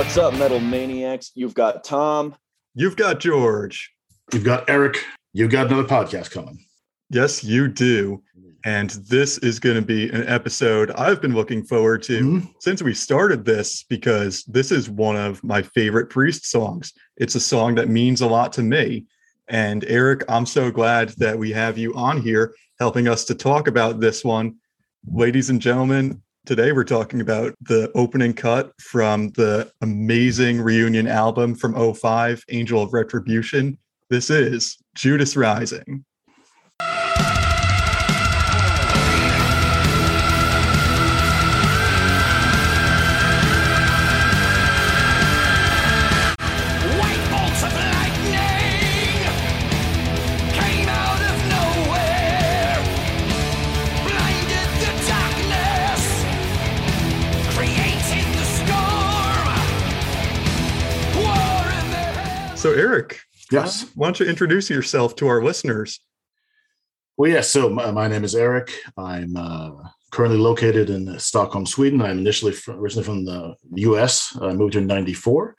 What's up, Metal Maniacs? You've got Tom. You've got George. You've got Eric. You've got another podcast coming. Yes, you do. And this is going to be an episode I've been looking forward to Mhm. since we started this because this is one of my favorite Priest songs. It's a song that means a lot to me. And Eric, I'm so glad that we have you on here helping us to talk about this one. Ladies and gentlemen, today we're talking about the opening cut from the amazing reunion album from 05, Angel of Retribution. This is Judas Rising. So, Eric, Yes. why don't you introduce yourself to our listeners? Well, yes. So my, my name is Eric. I'm uh, currently located in Stockholm, Sweden. I'm initially from, originally from the U.S. I moved here in '94.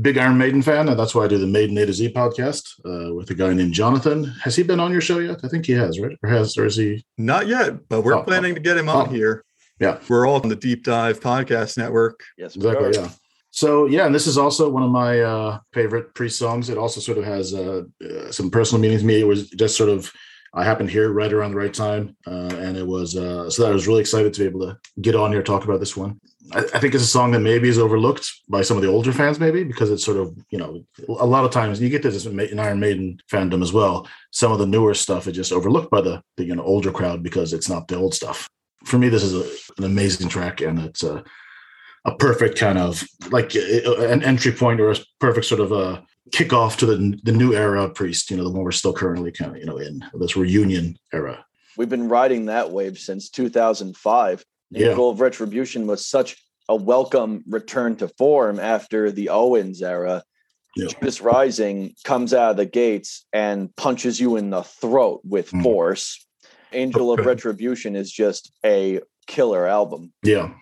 Big Iron Maiden fan, and that's why I do the Maiden A to Z podcast uh, with a guy named Jonathan. Has he been on your show yet? I think he has, right? Or has, or is he? Not yet, but we're Oh, planning to get him on oh. here. Yeah. We're all on the Deep Dive Podcast Network. Yes, Exactly. Yeah. So yeah, and this is also one of my uh, favorite Priest songs. It also sort of has uh, uh, some personal meaning to me. It was just sort of I happened it right around the right time, uh, and it was uh, so that I was really excited to be able to get on here talk about this one. I, I think it's a song that maybe is overlooked by some of the older fans, maybe because it's sort of you know a lot of times you get this in Iron Maiden fandom as well. Some of the newer stuff is just overlooked by the, the you know older crowd because it's not the old stuff. For me, this is a, an amazing track, and it's a a perfect kind of like an entry point or a perfect sort of a kickoff to the the new era of priest. You know, the one we're still currently kind of you know in this reunion era. We've been riding that wave since 2005. Yeah. Angel of Retribution was such a welcome return to form after the Owens era. Yeah. Judas Rising comes out of the gates and punches you in the throat with Mm. force. Angel of Retribution is just a killer album. Yeah,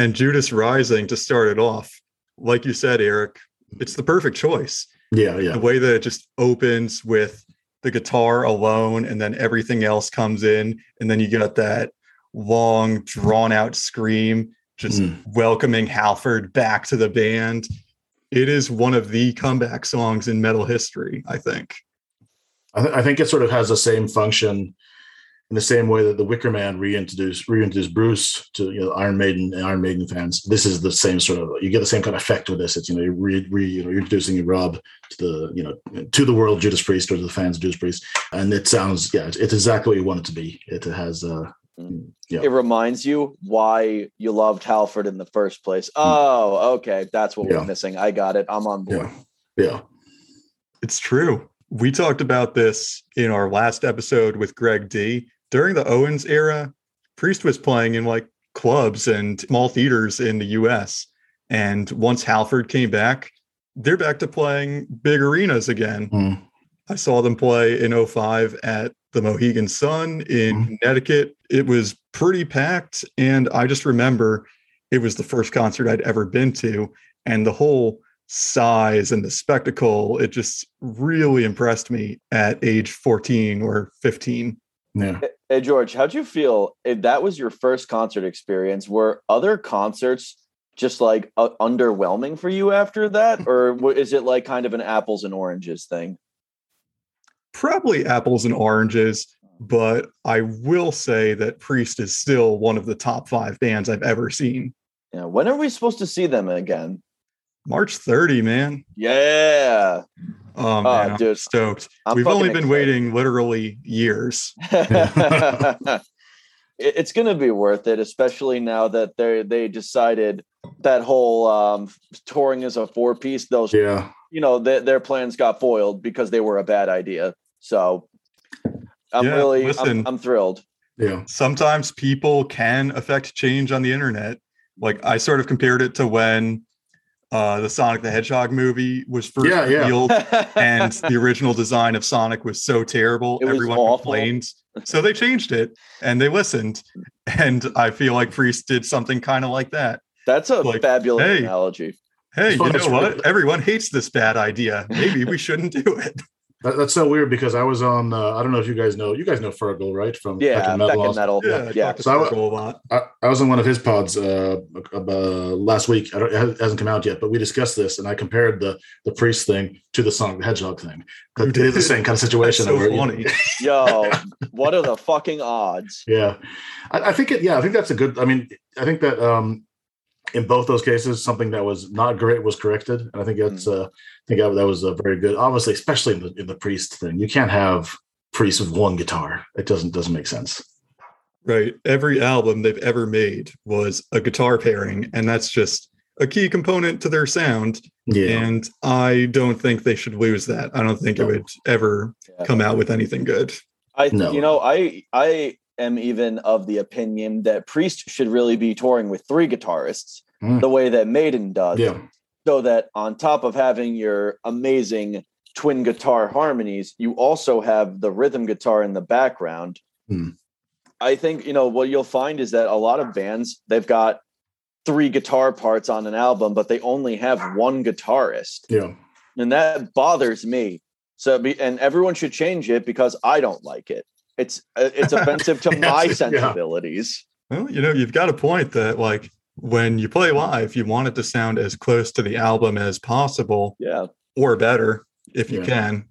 And Judas Rising to start it off. Like you said, Eric, it's the perfect choice. yeah, yeah, The way that it just opens with the guitar alone and then everything else comes in. And then you get that long, drawn out scream, just Mm. welcoming Halford back to the band. It is one of the comeback songs in metal history, I think. I, th- I think it sort of has the same function in the same way that the Wicker Man reintroduced reintroduced Bruce to you know Iron Maiden and Iron Maiden fans. This is the same sort of you get the same kind of effect with this. It's you know you re, re you know you're introducing Rob to the you know to the world Judas Priest or to the fans of Judas Priest, and it sounds yeah it's, it's exactly what you want it to be. It has uh yeah It reminds you why you loved Halford in the first place. Oh, okay. That's what Yeah. we're missing. I got it. I'm on board. yeah yeah It's true. We talked about this in our last episode with Greg D. During the Owens era, Priest was playing in like clubs and small theaters in the US. And once Halford came back, they're back to playing big arenas again. Mm. I saw them play in 05 at the Mohegan Sun in Mhm. Connecticut. It was pretty packed. And I just remember it was the first concert I'd ever been to. And the whole size and the spectacle, it just really impressed me at age 14 or 15. Yeah. Hey George, how'd you feel if that was your first concert experience? Were other concerts just like uh, underwhelming for you after that, or is it like kind of an apples and oranges thing? Probably apples and oranges, but I will say that Priest is still one of the top five bands I've ever seen. Yeah. When are we supposed to see them again? March 30, man. Yeah. Oh, man, I'm dude, stoked. I'm We've only been waiting literally years. It's going to be worth it, especially now that they they decided that whole um, touring as a four piece. Those Yeah. you know their their plans got foiled because they were a bad idea. So I'm Yeah, really listen. I'm, I'm thrilled. Yeah. Sometimes people can affect change on the internet. Like I sort of compared it to when uh, the Sonic the Hedgehog movie was first Yeah, yeah. revealed, and the original design of Sonic was so terrible, It was everyone awful. complained. So they changed it and they listened. And I feel like Priest did something kind of like that. That's a Like, fabulous hey. analogy. Hey, you know what? Everyone hates this bad idea. Maybe we shouldn't do it. That, that's so weird because I was on. Uh, I don't know if you guys know. You guys know Fergal, right? From Yeah, back Metal in metal. Yeah, Yeah, I yeah. talk to So I- Fergal a lot. I, I was on one of his pods uh, uh, last week. I don't, it hasn't come out yet, but we discussed this, and I compared the the priest thing to the Sonic the Hedgehog thing. It is the same kind of situation. so where, funny. Yo, what are the fucking odds? Yeah, I, I think it. Yeah, I think that's a good. I mean, I think that um, in both those cases, something that was not great was corrected, and I think that's. Uh, I think that, that was a very good. Obviously, especially in the in the priest thing, you can't have priests with one guitar. It doesn't doesn't make sense. Right. Every album they've ever made was a guitar pairing, and that's just a key component to their sound. Yeah, And I don't think they should lose that. I don't think it would ever Yeah. come out with anything good. I, No. you know, I, I am even of the opinion that Priest should really be touring with three guitarists, Mm. the way that Maiden does. yeah, so that on top of having your amazing twin guitar harmonies, you also have the rhythm guitar in the background. Hmm. I think, you know, what you'll find is that a lot of bands, they've got three guitar parts on an album, but they only have one guitarist. yeah. And that bothers me. So, be, and everyone should change it because I don't like it. It's uh, it's offensive to Yes, my yeah. sensibilities. Well, you know, you've got a point that like when you play live, you want it to sound as close to the album as possible Yeah. or better if you Yeah. can.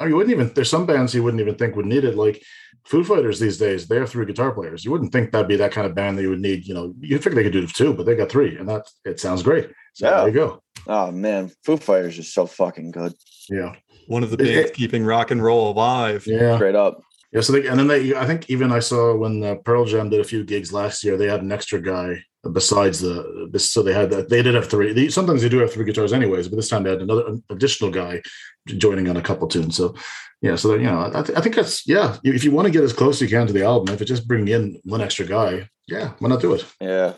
Oh, you wouldn't even. There's some bands you wouldn't even think would need it. Like Foo Fighters these days, they have three guitar players. You wouldn't think that'd be that kind of band that you would need. You know, you figure they could do two, but they got three, and that it sounds great. So Yeah. there you go. Oh man, Foo Fighters is so fucking good. Yeah, One of the It- bands it- keeping rock and roll alive. yeah. Straight up. Yeah, so they and then they I think even I saw when uh, Pearl Jam did a few gigs last year, they had an extra guy besides the so they had that they did have three. They, sometimes they do have three guitars anyways, but this time they had another an additional guy joining on a couple tunes. So yeah, so you know I, th- I think that's yeah. If you want to get as close as you can to the album, if it just bring in one extra guy, yeah, why not do it? Yeah.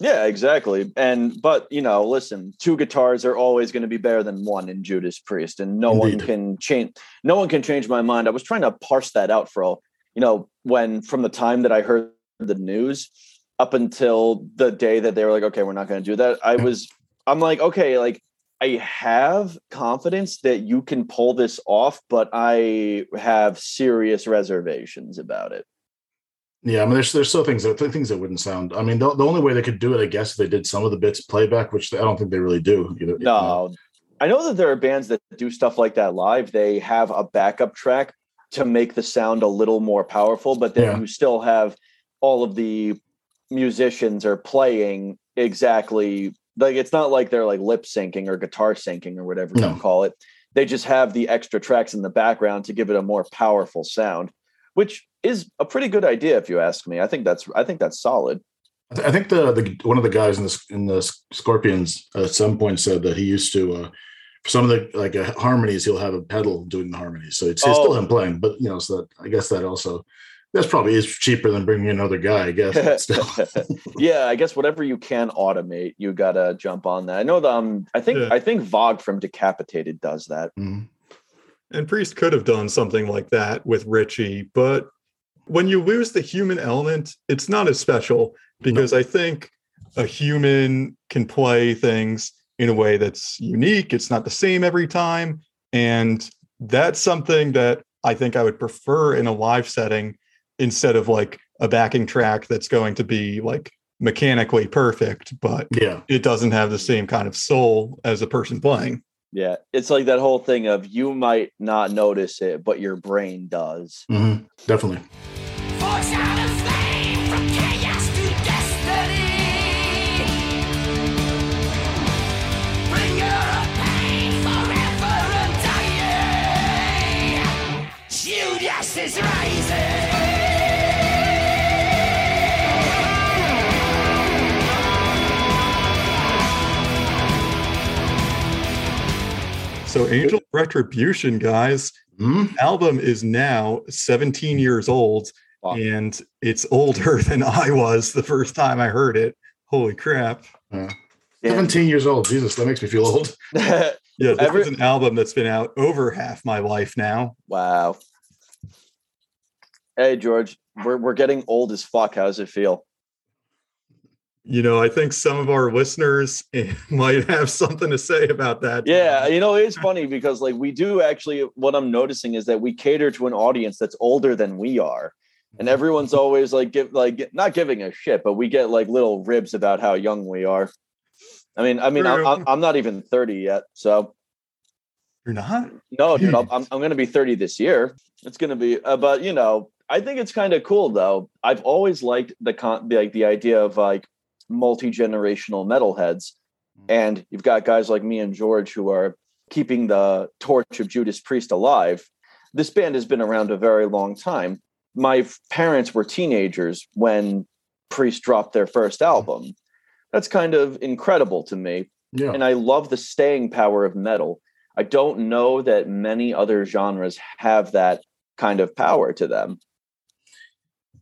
Yeah, exactly. And but you know, listen, two guitars are always going to be better than one in Judas Priest, and no one can change. No one can change my mind. I was trying to parse that out for all. You know, when from the time that I heard the news up until the day that they were like, okay, we're not going to do that. I was, I'm like, okay, like I have confidence that you can pull this off, but I have serious reservations about it. Yeah, I mean, there's there's still things that things that wouldn't sound. I mean, the, the only way they could do it, I guess, if they did some of the bits playback, which I don't think they really do. Either. No, I know that there are bands that do stuff like that live. They have a backup track to make the sound a little more powerful, but then Yeah. you still have all of the musicians are playing exactly like it's not like they're like lip syncing or guitar syncing or whatever No. you call it. They just have the extra tracks in the background to give it a more powerful sound, which is a pretty good idea if you ask me. I think that's I think that's solid. I th- I think the, the one of the guys in the in the Scorpions at some point said that he used to uh, for some of the like uh, harmonies he'll have a pedal doing the harmonies, so it's, it's still Oh. him playing. But you know, so that, I guess that also that's probably is cheaper than bringing another guy. I guess yeah, I guess whatever you can automate, you gotta jump on that. I know the um, I think Yeah. I think Vogg from Decapitated does that. Mhm. And Priest could have done something like that with Richie, but when you lose the human element, it's not as special because I think a human can play things in a way that's unique. It's not the same every time. And that's something that I think I would prefer in a live setting instead of like a backing track that's going to be like mechanically perfect, but Yeah, it doesn't have the same kind of soul as a person playing. Yeah, it's like that whole thing of you might not notice it, but your brain does. Mhm. definitely. Forged out So Angel Retribution, guys, Mhm. album is now 17 years old Wow. and it's older than I was the first time I heard it. Holy crap. Yeah. Seventeen years old. Jesus, that makes me feel old. Yeah, this Every- is an album that's been out over half my life now. wow. Hey George, we're we're getting old as fuck. How does it feel? You know, I think some of our listeners might have something to say about that. Yeah, you know, it's funny because like we do actually what I'm noticing is that we cater to an audience that's older than we are. And everyone's always like give like not giving a shit, but we get like little ribs about how young we are. I mean, I mean, I'm, I'm not even 30 yet, so You're not? no, dude, I'm I'm, I'm going to be 30 this year. It's going to be, uh, but you know, I think it's kind of cool though. I've always liked the con, like the idea of like multi generational metalheads, hmm. and you've got guys like me and George who are keeping the torch of Judas Priest alive. This band has been around a very long time. My parents were teenagers when Priest dropped their first hmm. album. That's kind of incredible to me Yeah. and I love the staying power of metal. I don't know that many other genres have that kind of power to them.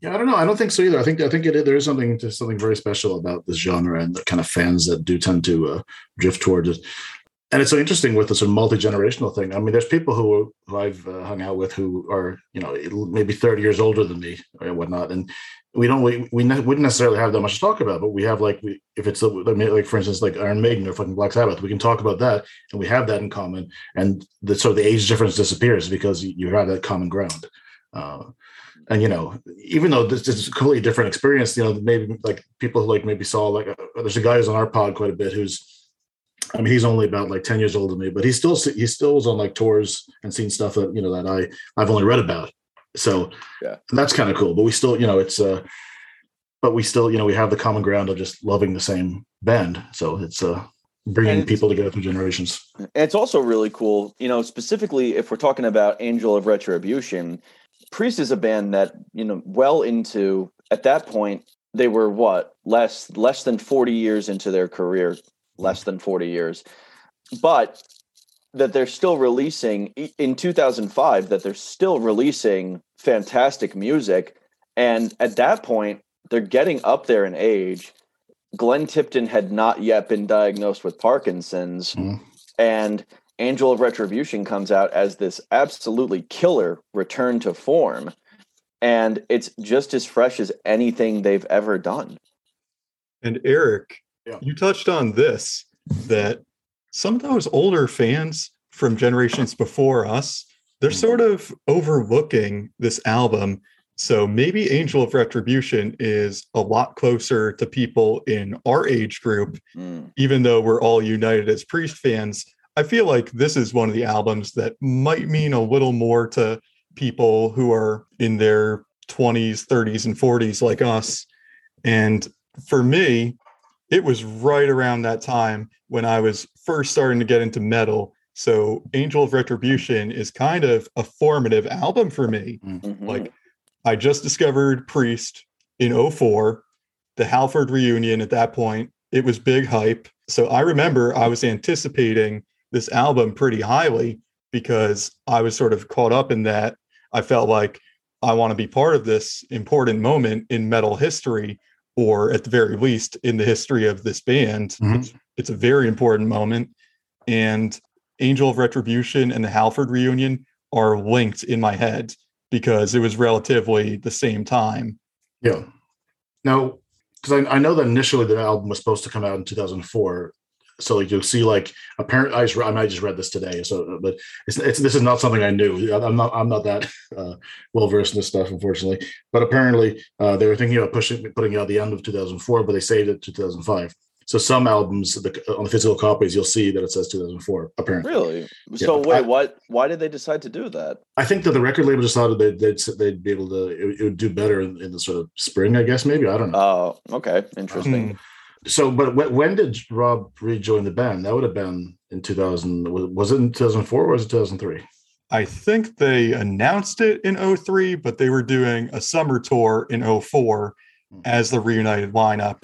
Yeah, I don't know. I don't think so either. I think I think it, there is something to something very special about this genre and the kind of fans that do tend to uh, drift towards it. And it's so interesting with the sort of multi generational thing. I mean, there's people who, who I've uh, hung out with who are you know maybe 30 years older than me or whatnot, and we don't we, we ne- wouldn't necessarily have that much to talk about, but we have like we if it's I mean, like for instance like Iron Maiden or fucking Black Sabbath, we can talk about that and we have that in common, and the sort of the age difference disappears because you have that common ground. Uh, and you know even though this, is a completely different experience you know maybe like people who like maybe saw like uh, there's a guy who's on our pod quite a bit who's i mean he's only about like 10 years older than me but he still he still was on like tours and seen stuff that you know that i i've only read about. So Yeah. that's kind of cool but we still you know it's uh but we still you know we have the common ground of just loving the same band. So it's uh bringing it's- people together through generations. And it's also really cool, you know, specifically if we're talking about Angel of Retribution, Priest is a band that, you know, well into at that point, they were what, less less than 40 years into their career, less than 40 years. But that they're still releasing in 2005 that they're still releasing fantastic music. And at that point they're getting up there in age. Glenn tipton had not yet been diagnosed with parkinson's. Mhm. and angel of retribution comes out as this absolutely killer return to form and it's just as fresh as anything they've ever done And Eric, Yeah. you touched on this that some of those older fans from generations before us, they're sort of overlooking this album. So maybe Angel of Retribution is a lot closer to people in our age group, Mm. even though we're all united as Priest fans. I feel like this is one of the albums that might mean a little more to people who are in their 20s, 30s, and 40s like us. And for me, it was right around that time when I was first starting to get into metal. So Angel of Retribution is kind of a formative album for me. Mhm. Like I just discovered Priest in 04, the Halford reunion at that point. It was big hype. So I remember I was anticipating this album pretty highly because I was sort of caught up in that. I felt like I want to be part of this important moment in metal history, or at the very least in the history of this band. Mhm. It's, it's a very important moment. And Angel of Retribution and the Halford reunion are linked in my head because it was relatively the same time. Yeah. Now, because I, I know that initially the album was supposed to come out in 2004. So like you'll see like apparent I just I, mean, I just read this today. So but it's, it's this is not something I knew. I'm not I'm not that uh, well versed in this stuff, unfortunately. But apparently uh, they were thinking about pushing putting out the end of 2004, but they saved it to 2005. So some albums the, on the physical copies you'll see that it says 2004. Apparently, really so Yeah, wait I- what why did they decide to do that I think that the record label decided they'd they'd, they'd be able to it, it would do better in, in the sort of spring, I guess maybe I don't know. oh okay interesting Hmm. So, but when, did Rob rejoin the band? That would have been in 2000. Was, it in 2004 or was it 2003? I think they announced it in 03, but they were doing a summer tour in 04 as the reunited lineup.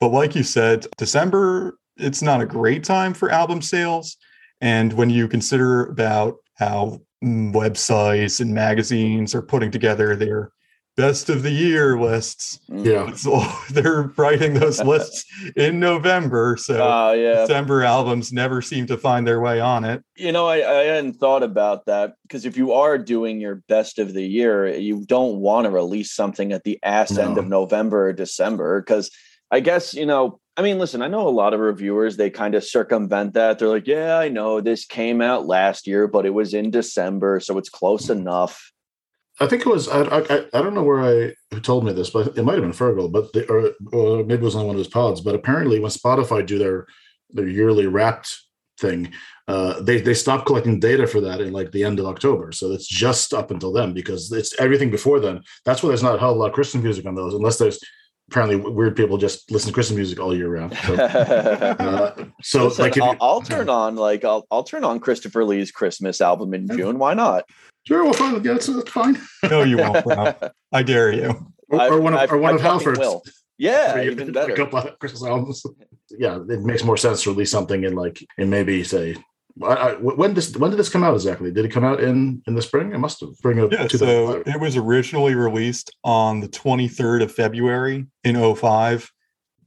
But like you said, December, it's not a great time for album sales. And when you consider about how mm, websites and magazines are putting together their best of the year lists, Mm. Yeah. all, they're writing those lists in November. So Oh yeah December albums never seem to find their way on it. You know, I, I hadn't thought about that because if you are doing your best of the year, you don't want to release something at the ass end of November or December because I guess, you know, I mean, listen, I know a lot of reviewers, they kind of circumvent that. They're like, yeah, I know this came out last year, but it was in December, so it's close enough. I think it was. I, I I don't know where I who told me this, but it might have been Fergal, but they, or, or maybe it was on one of his pods. But apparently, when Spotify do their their yearly Wrapped thing, uh, they they stop collecting data for that in like the end of October. So it's just up until then because it's everything before then. That's why there's not a hell of a lot of Christian music on those, unless there's apparently weird people just listen to Christmas music all year round. So, uh, so Listen, like, if I'll, you- I'll turn on like I'll I'll turn on Christopher Lee's Christmas album in June. Why not? Sure, well, fine. Yeah, that's, that's fine. No, you won't, bro. I dare you. Or, I- or one of, I- or one I of Halford's. will. Yeah, Or you- even A couple of Christmas albums. Yeah, it makes more sense to release something in like in maybe say. I, I, when this when did this come out exactly? Did it come out in in the spring? It must have spring of Yeah, so it was originally released on the 23rd of February in 05.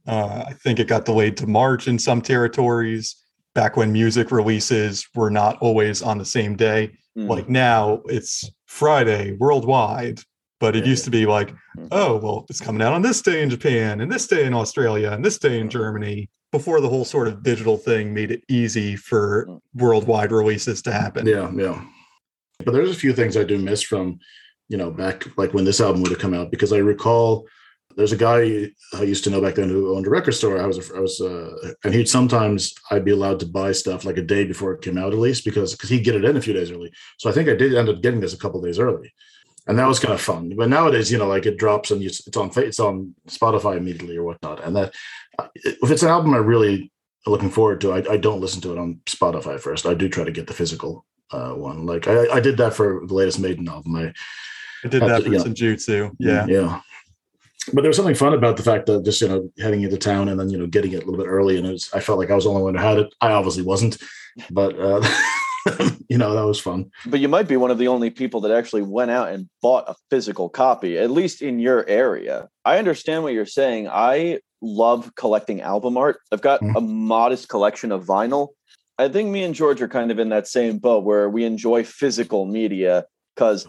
Uh, I think it got delayed to March in some territories back when music releases were not always on the same day. Mm. Like now, it's Friday worldwide, but it Yeah. used to be like, Mhm. oh, well, it's coming out on this day in Japan and this day in Australia and this day in Germany before the whole sort of digital thing made it easy for Mm. worldwide releases to happen. Yeah, yeah. But there's a few things I do miss from, you know, back like when this album would have come out because I recall there's a guy I used to know back then who owned a record store. I was, I was, uh, and he'd sometimes I'd be allowed to buy stuff like a day before it came out at least because because he'd get it in a few days early. So I think I did end up getting this a couple days early, and that was kind of fun. But nowadays, you know, like it drops and you, it's on it's on Spotify immediately or whatnot, and that uh, if it's an album I'm really looking forward to, I, I don't listen to it on Spotify first. I do try to get the physical uh, one. Like I, I did that for the latest Maiden album. I I did that for Yeah. Senjutsu. Yeah. yeah. But there was something fun about the fact that just you know heading into town and then you know getting it a little bit early, and it was, I felt like I was the only one who had it. I obviously wasn't, but uh, you know that was fun. But you might be one of the only people that actually went out and bought a physical copy, at least in your area. I understand what you're saying. I love collecting album art. I've got Mhm. a modest collection of vinyl. I think me and George are kind of in that same boat where we enjoy physical media because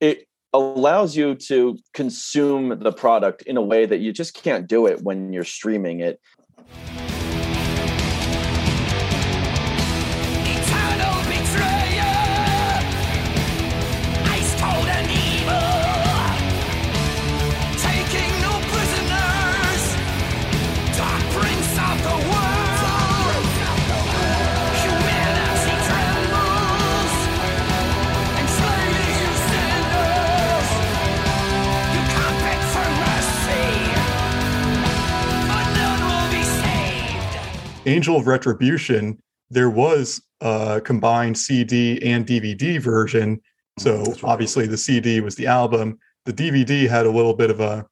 it allows you to consume the product in a way that you just can't do it when you're streaming it. Angel of Retribution, there was a combined CD and DVD version. So right. obviously the CD was the album. The DVD had a little bit of a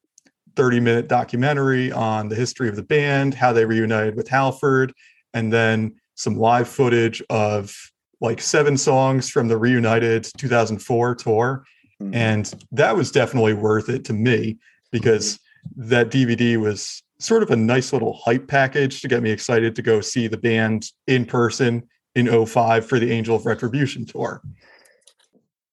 30 minute documentary on the history of the band, how they reunited with Halford, and then some live footage of like seven songs from the reunited 2004 tour. Mhm. And that was definitely worth it to me because that DVD was sort of a nice little hype package to get me excited to go see the band in person in 05 for the Angel of Retribution tour.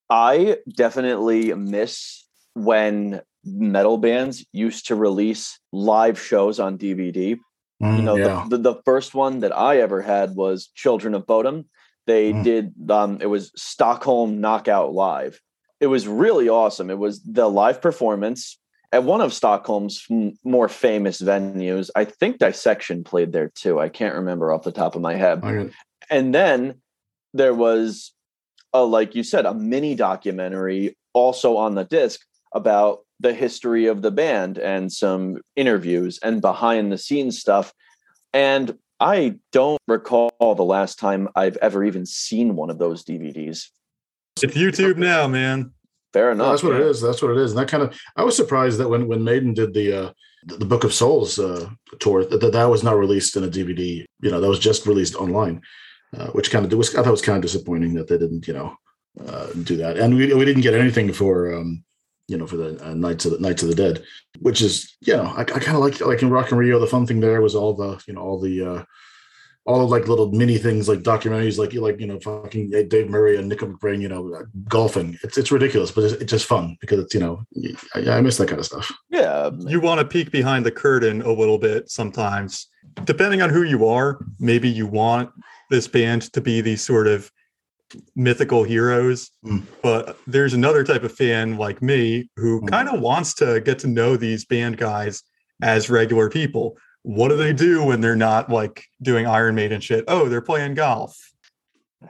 I definitely miss when metal bands used to release live shows on DVD. You Mm, know, yeah. the, the, the first one that I ever had was Children of Bodom. They Mm. did, um, it was Stockholm Knockout Live. It was really awesome. It was the live performance at one of Stockholm's m- more famous venues. I think Dissection played there too. I can't remember off the top of my head oh, Okay. and then there was a like you said a mini documentary also on the disc about the history of the band and some interviews and behind the scenes stuff and i don't recall the last time i've ever even seen one of those dvds It's YouTube now, man. Fair No, enough that's what yeah. it is. That's what it is. And that kind of I was surprised that when when Maiden did the uh the, Book of Souls uh tour that, that that was not released in a DVD. You know, that was just released online. Uh, which kind of was I thought was kind of disappointing that they didn't, you know, uh, do that. And we we didn't get anything for um you know for the uh, Nights of the Nights of the Dead, which is you know I, I kind of like like in Rock in Rio the fun thing there was all the you know all the uh all of like little mini things like documentaries, like like you know, fucking Dave Murray and Nick McBrain, you know, golfing. It's it's ridiculous, but it's, it's just fun because it's you know, I, I miss that kind of stuff. Yeah. you want to peek behind the curtain a little bit sometimes depending on who you are maybe you want this band to be these sort of mythical heroes Mm. but there's another type of fan like me who Mm. kind of wants to get to know these band guys as regular people what do they do when they're not like doing iron maiden shit oh they're playing golf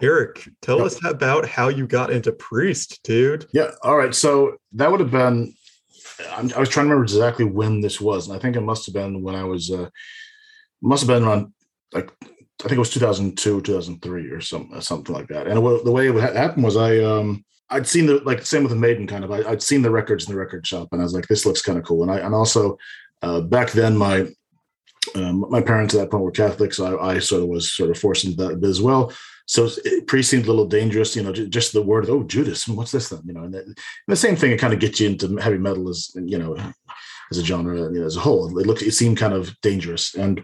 eric tell us about how you got into priest dude Yeah. All right. So that would have been. I'm, I was trying to remember exactly when this was, and I think it must have been when I was. Uh, must have been around like I think it was 2002, 2003, or something, something like that. And it, the way it happened was I um I'd seen the like same with the Maiden kind of. I, I'd seen the records in the record shop, and I was like, this looks kind of cool. And I and also uh, back then my um, my parents at that point were Catholic, so I, I sort of was sort of forced into that bit as well. So it pre seemed a little dangerous, you know, ju- just the word, oh, Judas, what's this then? You know, and, that, and the same thing, it kind of gets you into heavy metal as, you know, as a genre, you know, as a whole. It looked, it seemed kind of dangerous. And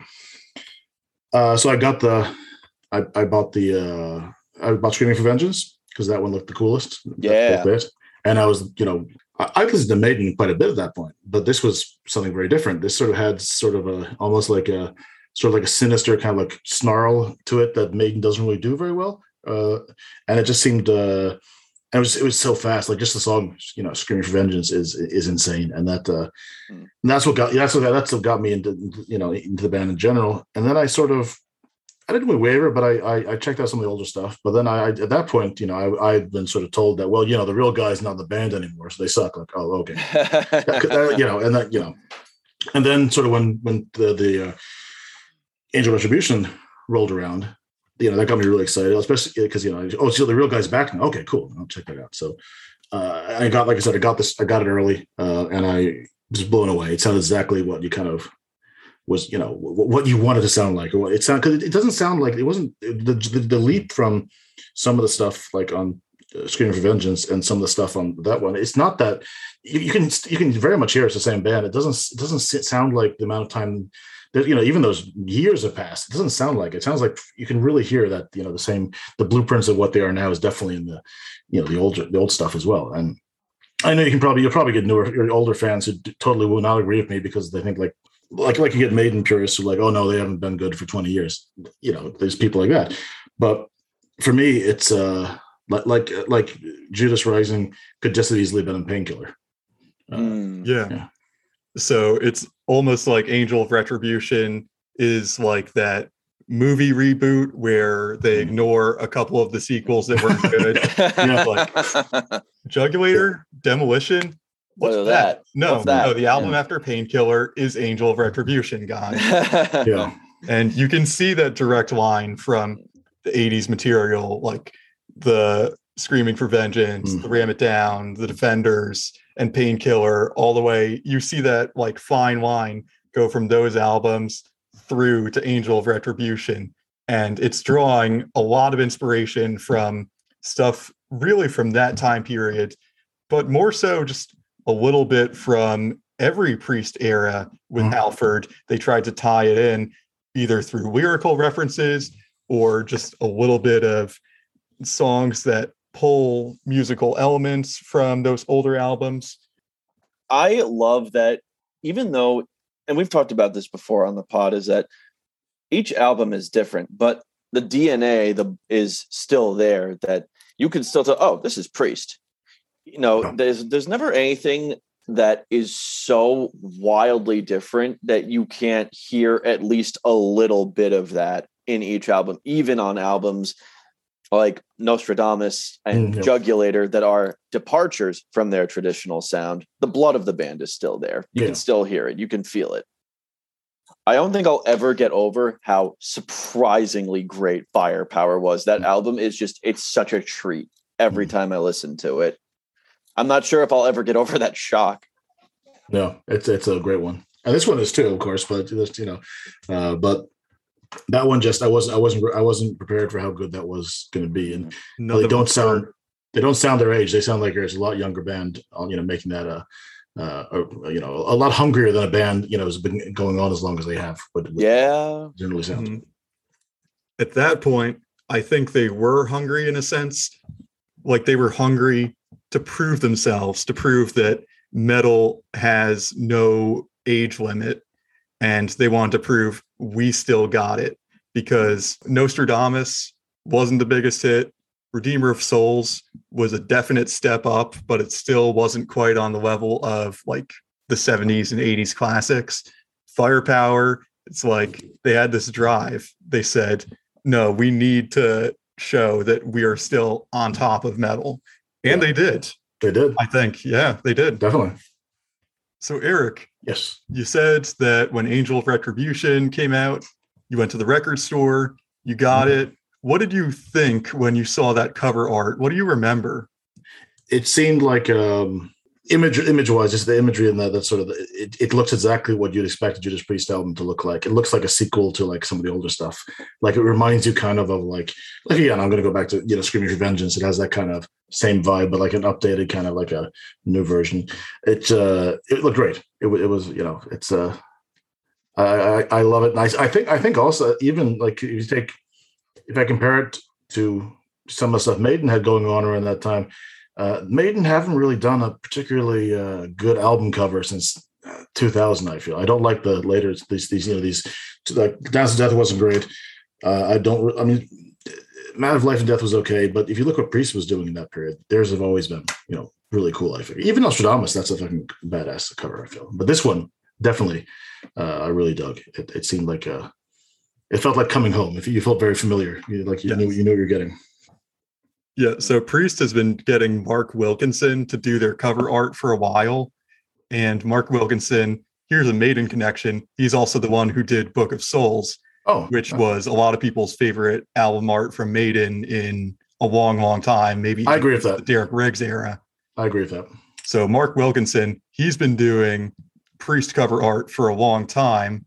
uh, so I got the, I, I bought the, uh, I bought Screaming for Vengeance because that one looked the coolest. Yeah. And I was, you know, I, listened to Maiden quite a bit at that point, but this was something very different. This sort of had sort of a, almost like a, sort of like a sinister kind of like snarl to it that Maiden doesn't really do very well. Uh, and it just seemed, uh, it was it was so fast. Like just the song, you know, "Screaming for Vengeance" is is insane, and that uh, Mm. and that's what got that's what that's what got me into you know into the band in general. And then I sort of I didn't really waver, but I, I I checked out some of the older stuff. But then I at that point, you know, I I had been sort of told that well, you know, the real guy's not the band anymore, so they suck. Like, oh, okay, that- you know, and that you know, and then sort of when when the the uh, Angel Retribution rolled around, you know, that got me really excited, especially because you know, oh, so the real guy's back now. Okay, cool. I'll check that out. So uh, I got, like I said, I got this, I got it early, uh, and I was blown away. It sounded exactly what you kind of was, you know, wh- what you wanted to sound like, or what it sounded because it, doesn't sound like it wasn't the, the the leap from some of the stuff like on uh, Screaming for Vengeance and some of the stuff on that one. It's not that you, you can you can very much hear it's the same band. It doesn't it doesn't sound like the amount of time that you know even those years have passed. It doesn't sound like it. it sounds like you can really hear that you know the same the blueprints of what they are now is definitely in the you know the older the old stuff as well. And I know you can probably you'll probably get newer older fans who totally will not agree with me because they think like like like you get Maiden purists who are like oh no they haven't been good for twenty years. You know there's people like that, but for me it's uh like like like Judas Rising could just as easily been a Painkiller. Uh, Mm. Yeah. Yeah. So it's almost like Angel of Retribution is like that movie reboot where they Mhm. ignore a couple of the sequels that weren't good. Jugulator, Demolition. What's that? that? No, What's that? no, the album Yeah. after Painkiller is Angel of Retribution, guys. yeah. and you can see that direct line from the 80s material, like the Screaming for Vengeance, Mm. the Ram It Down, the Defenders, and Painkiller, all the way. You see that like fine line go from those albums through to Angel of Retribution. And it's drawing a lot of inspiration from stuff really from that time period, but more so just a little bit from every priest era with Mhm. Halford. They tried to tie it in either through lyrical references or just a little bit of songs that pull musical elements from those older albums. I love that even though, and we've talked about this before on the pod, is that each album is different, but the DNA the is still there that you can still tell, oh, this is Priest. You know, there's there's never anything that is so wildly different that you can't hear at least a little bit of that in each album, even on albums like Nostradamus and Mm. Jugulator that are departures from their traditional sound. The blood of the band is still there. You Yeah. can still hear it. You can feel it. I don't think I'll ever get over how surprisingly great Firepower was. That Mm. album is just, it's such a treat every Mm. time I listen to it. I'm not sure if I'll ever get over that shock. No, it's it's a great one, and this one is too, of course. But just you know, uh, but that one just I wasn't I wasn't I wasn't prepared for how good that was going to be, and None they don't sound they don't sound their age. They sound like there's a lot younger band, on you know, making that a. Uh, a, you know, a lot hungrier than a band, you know, has been going on as long as they have. But Yeah. generally sounds. Mhm. at that point, I think they were hungry in a sense. Like they were hungry to prove themselves, to prove that metal has no age limit. And they wanted to prove we still got it because Nostradamus wasn't the biggest hit. Redeemer of Souls was a definite step up, but it still wasn't quite on the level of like the 70s and 80s classics. Firepower, it's like they had this drive. They said, no, we need to show that we are still on top of metal. And Yeah. they did. They did I think. Yeah, they did. definitely. So, Eric, Yes. you said that when Angel of Retribution came out, you went to the record store, you got Mhm. it. What did you think when you saw that cover art? What do you remember? It seemed like um, image image wise, just the imagery in that that sort of it, it looks exactly what you'd expect a Judas Priest album to look like. It looks like a sequel to like some of the older stuff. Like it reminds you kind of of like like again, I'm going to go back to you know Screaming for Vengeance. It has that kind of same vibe, but like an updated kind of like a new version. It uh, it looked great. It, it was you know it's uh, I, I I love it. Nice. I, think I think also even like if you take if I compare it to some of the stuff Maiden had going on around that time, uh, Maiden haven't really done a particularly uh, good album cover since uh, 2000. I feel I don't like the later these these you know these like Dance to Death wasn't great. Uh, I don't. I mean, Man of Life and Death was okay, but if you look what Priest was doing in that period, theirs have always been you know really cool. I think even Nostradamus, that's a fucking badass cover. I feel, but this one definitely uh, I really dug. It, it seemed like a it felt like coming home. If you, felt very familiar, you, like you knew Yes. you knew what you're getting. Yeah, so Priest has been getting Mark Wilkinson to do their cover art for a while. And Mark Wilkinson, here's a Maiden connection. He's also the one who did Book of Souls, Oh, which was a lot of people's favorite album art from Maiden in a long, long time, maybe I agree with that. Derek Riggs era. I agree with that. So Mark Wilkinson, he's been doing Priest cover art for a long time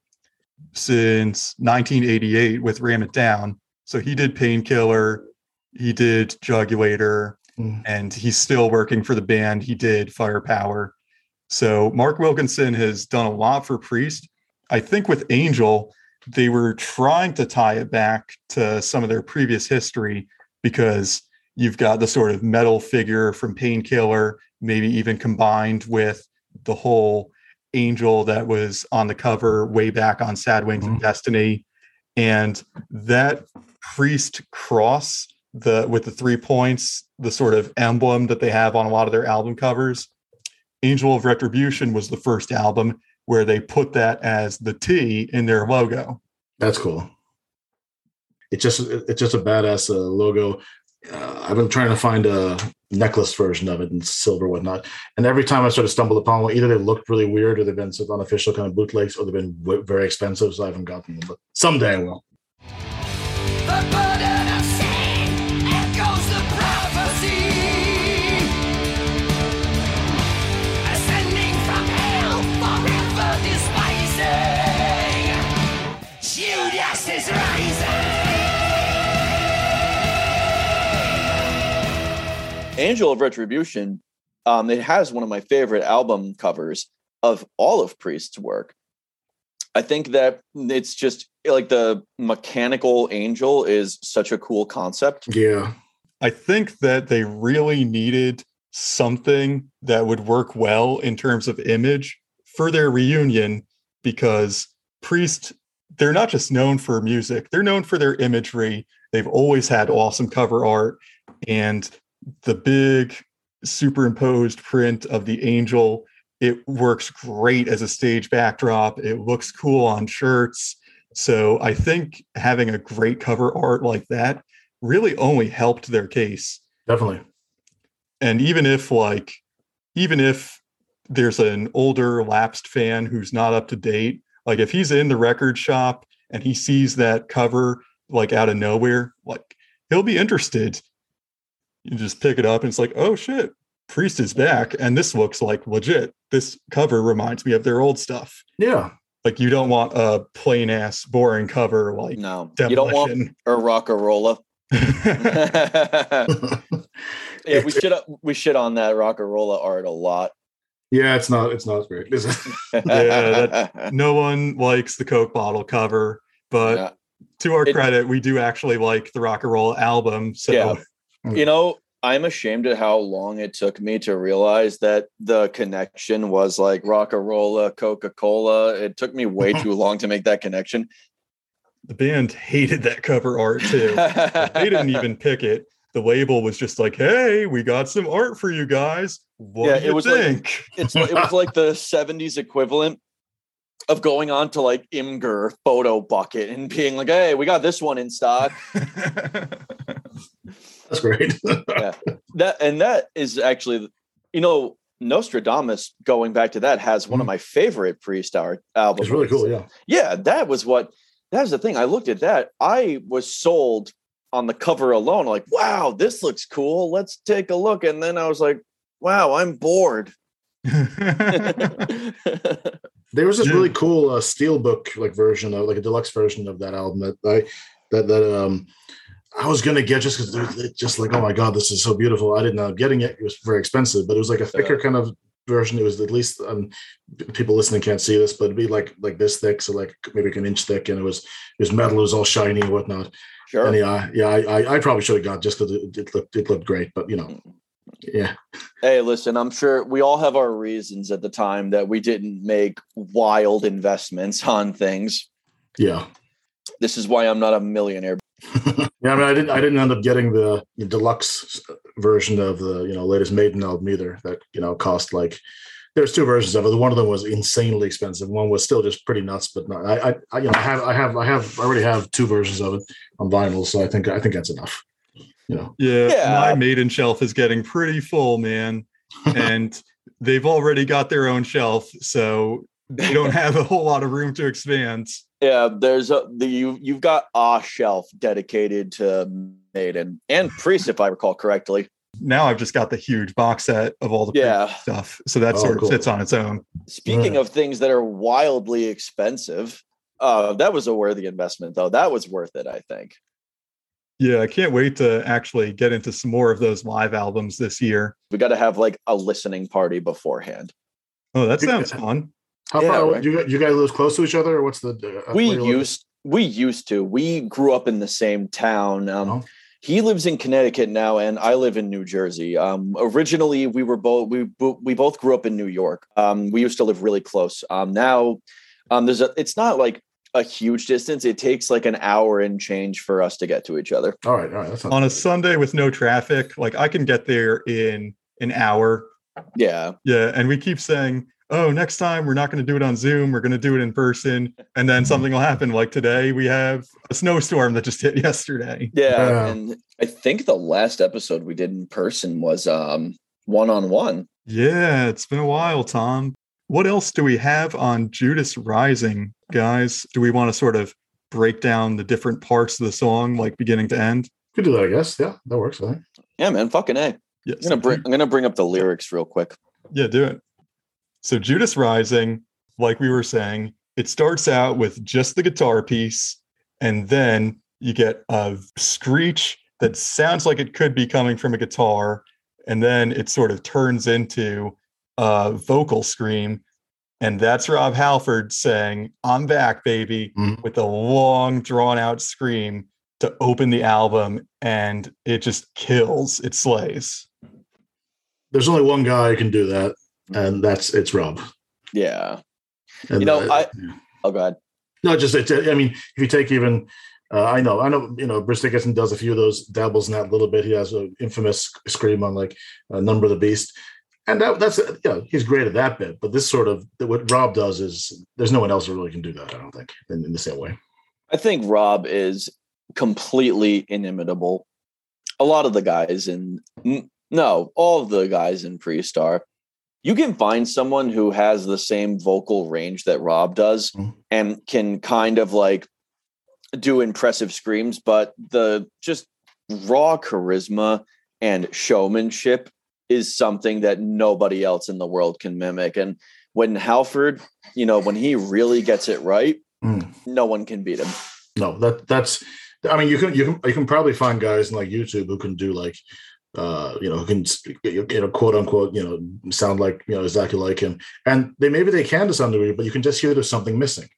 since 1988 with Ram It Down. So he did Painkiller, he did Jugulator, Mm. and he's still working for the band. He did Firepower. So Mark Wilkinson has done a lot for Priest. I think with Angel, they were trying to tie it back to some of their previous history because you've got the sort of metal figure from Painkiller, maybe even combined with the whole angel that was on the cover way back on Sad Wings of Mhm. Destiny. And that priest cross the with the three points, the sort of emblem that they have on a lot of their album covers. Angel of Retribution was the first album where they put that as the T in their logo. That's cool. It's just it's just a badass uh, logo. Uh, I've been trying to find a necklace version of it in silver whatnot, and every time I sort of stumble upon one, either they looked really weird or they've been sort of unofficial kind of bootlegs, or they've been w- very expensive, so I haven't gotten them. But someday I will. Angel of Retribution, um, it has one of my favorite album covers of all of Priest's work. I think that it's just like the mechanical angel is such a cool concept. Yeah, I think that they really needed something that would work well in terms of image for their reunion because Priest, they're not just known for music, they're known for their imagery. They've always had awesome cover art and the big superimposed print of the angel. It works great as a stage backdrop. It looks cool on shirts. So I think having a great cover art like that really only helped their case. definitely. And even if like even if there's an older lapsed fan who's not up to date, like if he's in the record shop and he sees that cover like out of nowhere, like he'll be interested. You just pick it up and it's like, oh shit, Priest is back and this looks like legit. This cover reminds me of their old stuff. Yeah, Like you don't want a plain ass boring cover like No, you don't want Demolition. a Rocka Rolla. yeah, we should we shit on that Rocka Rolla art a lot. yeah. It's not it's not great. Is it? Yeah, no one likes the Coke bottle cover, but Yeah. to our It- credit, we do actually like the rock and roll album. So Yeah. You know, I'm ashamed of how long it took me to realize that the connection was like Rock-a-Rolla, Coca-Cola. It took me way too long to make that connection. the band hated that cover art too. they didn't even pick it. The label was just like, "Hey, we got some art for you guys. What Yeah, do it you was like- think?" it's it was like the 70s equivalent of going on to like Imgur Photobucket and being like, hey, we got this one in stock. That's great. That and that is actually, you know, Nostradamus, going back to that, has one of my favorite Priest art albums. it's really cool. Yeah. Yeah, that was what that was the thing. I looked at that. I was sold on the cover alone, like, wow, this looks cool. Let's take a look. And then I was like, wow, I'm bored. There was this really cool uh, steelbook like version of like a deluxe version of that album that I that that um I was gonna get just because just like oh my god this is so beautiful. I didn't end up getting it. It was very expensive, but it was like a thicker kind of version. It was at least um people listening can't see this, but it'd be like like this thick, so like maybe like an inch thick, and it was it was metal. It was all shiny and whatnot. sure. And yeah, yeah, I I, I probably should have got just because it, it looked it looked great, but you know, yeah. Hey, listen, I'm sure we all have our reasons at the time that we didn't make wild investments on things. Yeah. This is why I'm not a millionaire. Yeah, I mean, I didn't. I didn't end up getting the deluxe version of the you know latest Maiden album either. That you know cost like there's two versions of it. One of them was insanely expensive. One was still just pretty nuts. But no, I, I, I you know, I have, I have, I have, I already have two versions of it on vinyl. So I think, I think that's enough. You know, yeah, Yeah. my maiden shelf is getting pretty full, man. and they've already got their own shelf, so they don't have a whole lot of room to expand. Yeah, there's a the you you've got a shelf dedicated to Maiden and Priest, if I recall correctly. Now I've just got the huge box set of all the Yeah. stuff, so that Oh, sort of cool. sits on its own. Speaking of things that are wildly expensive, uh, that was a worthy investment, though. That was worth it, I think. Yeah, I can't wait to actually get into some more of those live albums this year. We got to have like a listening party beforehand. Oh, that sounds fun. How Yeah, far right. you, you guys live close to each other, or what's the? Uh, we where you used we used to. We grew up in the same town. Um, Oh. He lives in Connecticut now, and I live in New Jersey. Um, originally, we were both we bo- we both grew up in New York. Um, we used to live really close. Um, now, um, there's a. It's not like a huge distance. It takes like an hour and change for us to get to each other. All right, all right. That's On a Sunday with no traffic, like I can get there in an hour. Yeah, Yeah, and we keep saying, "Oh, next time we're not going to do it on Zoom. We're going to do it in person." And then something will happen. Like today, we have a snowstorm that just hit yesterday. yeah. Yeah. And I think the last episode we did in person was um one on one. Yeah, it's been a while, Tom. What else do we have on Judas Rising, guys? Do we want to sort of break down the different parts of the song, like beginning to end? could do that, I guess. Yeah, that works. I think. Yeah, man. Fucking a. Yes. I'm gonna bring. I'm gonna bring up the lyrics real quick. Yeah, do it. So Judas Rising, like we were saying, it starts out with just the guitar piece, and then you get a screech that sounds like it could be coming from a guitar, and then it sort of turns into a vocal scream. And that's Rob Halford saying, I'm back, baby, Mhm. with a long, drawn out scream to open the album. And it just kills, it slays. There's only one guy who can do that, and that's it's Rob. Yeah. And, You know, uh, I- yeah. Oh god. No, just it's. I mean, if you take even, uh, I know, I know, you know, Bruce Dickinson does a few of those, dabbles in that a little bit. He has an infamous scream on like uh, "Number of the Beast," and that, that's you know he's great at that bit. But this sort of what Rob does is there's no one else who really can do that. I don't think in, in the same way. I think Rob is completely inimitable. A lot of the guys in no, all of the guys in Priest are. You can find someone who has the same vocal range that Rob does Mhm. and can kind of like do impressive screams, but the just raw charisma and showmanship is something that nobody else in the world can mimic. And when Halford, you know, when he really gets it right, Mm. no one can beat him. No, that that's. I mean, you can you can you can probably find guys in like YouTube who can do like, uh, you know, who can you know quote unquote you know sound like you know exactly like him, and they maybe they can to some degree, but you can just hear there's something missing.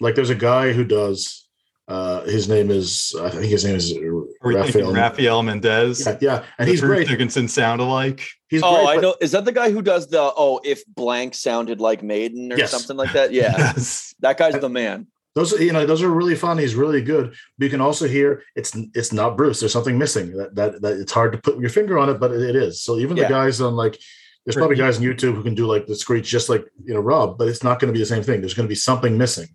Like there's a guy who does. Uh, his name is I think his name is Are Rafael. Rafael Mendes? Yeah, yeah, and the he's Bruce great. Dickinson sound alike. He's Oh, great, I but- know. Is that the guy who does the oh, if blank sounded like Maiden or Yes. something like that? Yeah, Yes. that guy's the man. Those are- you know those are really fun. He's really good. But you can also hear it's it's not Bruce. There's something missing. That that, that it's hard to put your finger on it, but it, it is. So even Yeah. the guys on like there's probably guys on YouTube who can do like the screech just like you know Rob, but it's not going to be the same thing. There's going to be something missing.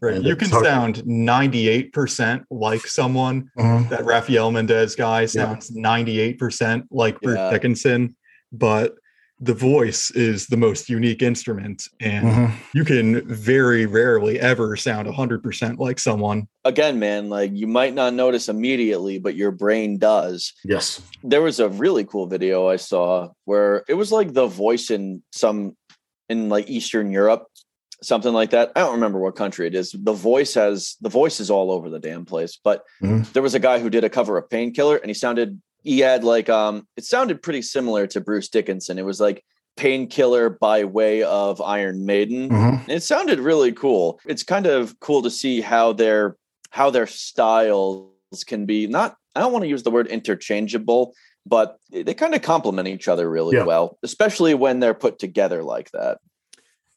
Right. And You can hard- sound 98% like someone. Mm-hmm. That Rafael Mendes guy sounds 98% like Bruce Yeah. Dickinson, but the voice is the most unique instrument. And Mhm. you can very rarely ever sound 100% like someone. Again, man, like you might not notice immediately, but your brain does. Yes. There was a really cool video I saw where it was like the voice in some in like Eastern Europe, something like that. I don't remember what country it is. The voice has the voice is all over the damn place. But Mhm. there was a guy who did a cover of Painkiller, and he sounded he had like um it sounded pretty similar to Bruce Dickinson. It was like Painkiller by way of Iron Maiden. Mhm. It sounded really cool. It's kind of cool to see how their how their styles can be not I don't want to use the word interchangeable, but they kind of complement each other really Yeah. well, especially when they're put together like that.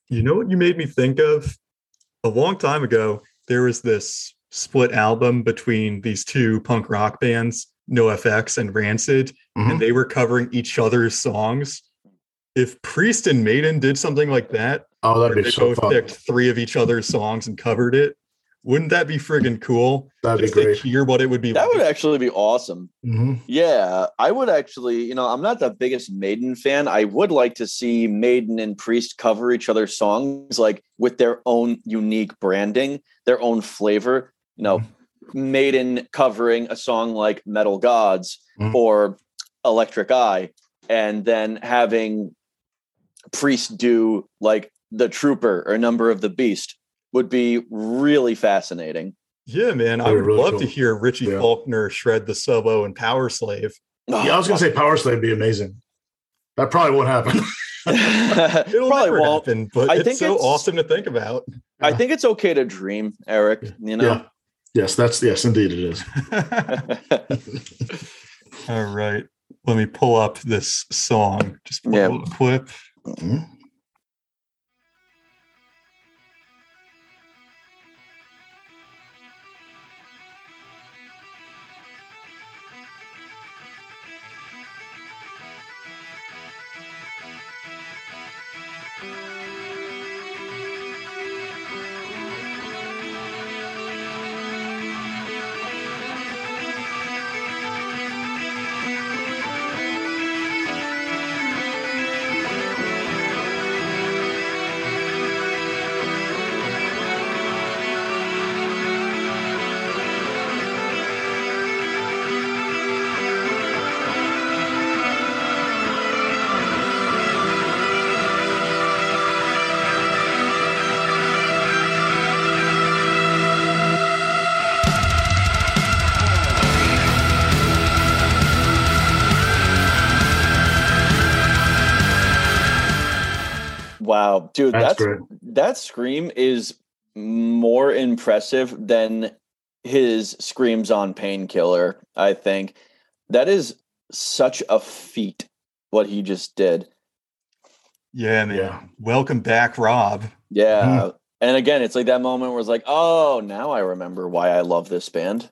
You know what you made me think of? A long time ago, there was this split album between these two punk rock bands, NoFX and Rancid, Mhm. and they were covering each other's songs. If Priest and Maiden did something like that, Oh, that'd be they so both fun. picked three of each other's songs and covered it, wouldn't that be friggin' cool? That'd be Just to great. hear what it would be That like. would actually be awesome. Mhm. Yeah, I would actually, you know, I'm not the biggest Maiden fan. I would like to see Maiden and Priest cover each other's songs like with their own unique branding, their own flavor. You know, Maiden covering a song like Metal Gods Mhm. or Electric Eye, and then having Priest do like The Trooper or Number of the Beast would be really fascinating. Yeah, man. I That'd really love cool. to hear Richie Yeah. Faulkner shred the solo and Power Slave. Yeah, I was gonna say Power Slave would be amazing. That probably won't happen. It'll Probably won't. happen, but I it's think so it's- awesome to think about. I think it's okay to dream, Eric. You know, Yeah. Yes, that's yes, indeed it is. All right. Let me pull up this song. Just pull Yeah. a clip. Mhm. Dude, That's, that's, that scream is more impressive than his screams on Painkiller. I think that is such a feat. What he just did, Yeah, man. Yeah. Welcome back, Rob. yeah. Mm-hmm. And again, it's like that moment where it's like, oh, now I remember why I love this band.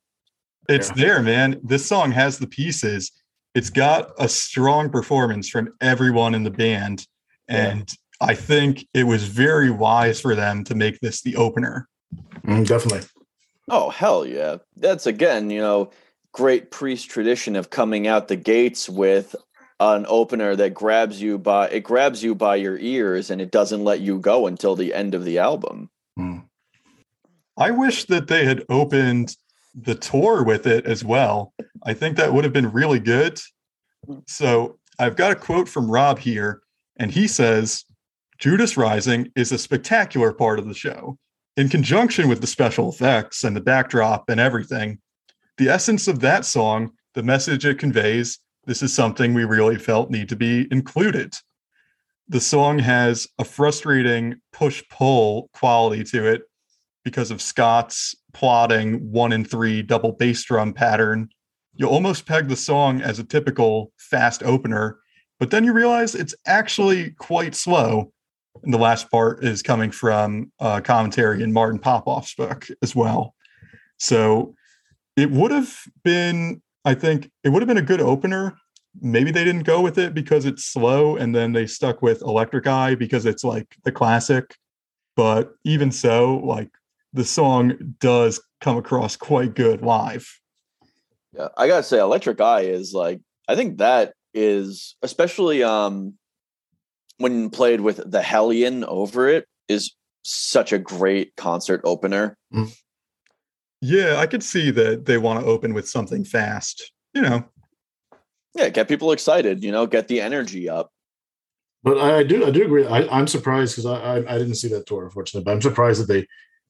It's Yeah. there, man. This song has the pieces. It's got a strong performance from everyone in the band. Yeah. And I think it was very wise for them to make this the opener. Mm, definitely. Oh hell yeah! That's again, you know, great priest tradition of coming out the gates with an opener that grabs you by it grabs you by your ears and it doesn't let you go until the end of the album. Mm. I wish that they had opened the tour with it as well. I think that would have been really good. So I've got a quote from Rob here, and he says Judas Rising is a spectacular part of the show. In conjunction with the special effects and the backdrop and everything, the essence of that song, the message it conveys, this is something we really felt need to be included. The song has a frustrating push pull quality to it because of Scott's plotting one and three double bass drum pattern, you almost peg the song as a typical fast opener, but then you realize it's actually quite slow. And the last part is coming from uh, commentary in Martin Popoff's book as well. So it would have been, I think, it would have been a good opener. Maybe they didn't go with it because it's slow, and then they stuck with Electric Eye because it's like the classic. But even so, like the song does come across quite good live. Yeah, I gotta say, Electric Eye is like I think that is especially um when played with the Hellion over it is such a great concert opener. Mm. Yeah, I could see that they want to open with something fast. You know, Yeah, get people excited, you know, get the energy up. But I, I do I do agree. I, I'm surprised because I, I I didn't see that tour unfortunately, but I'm surprised that they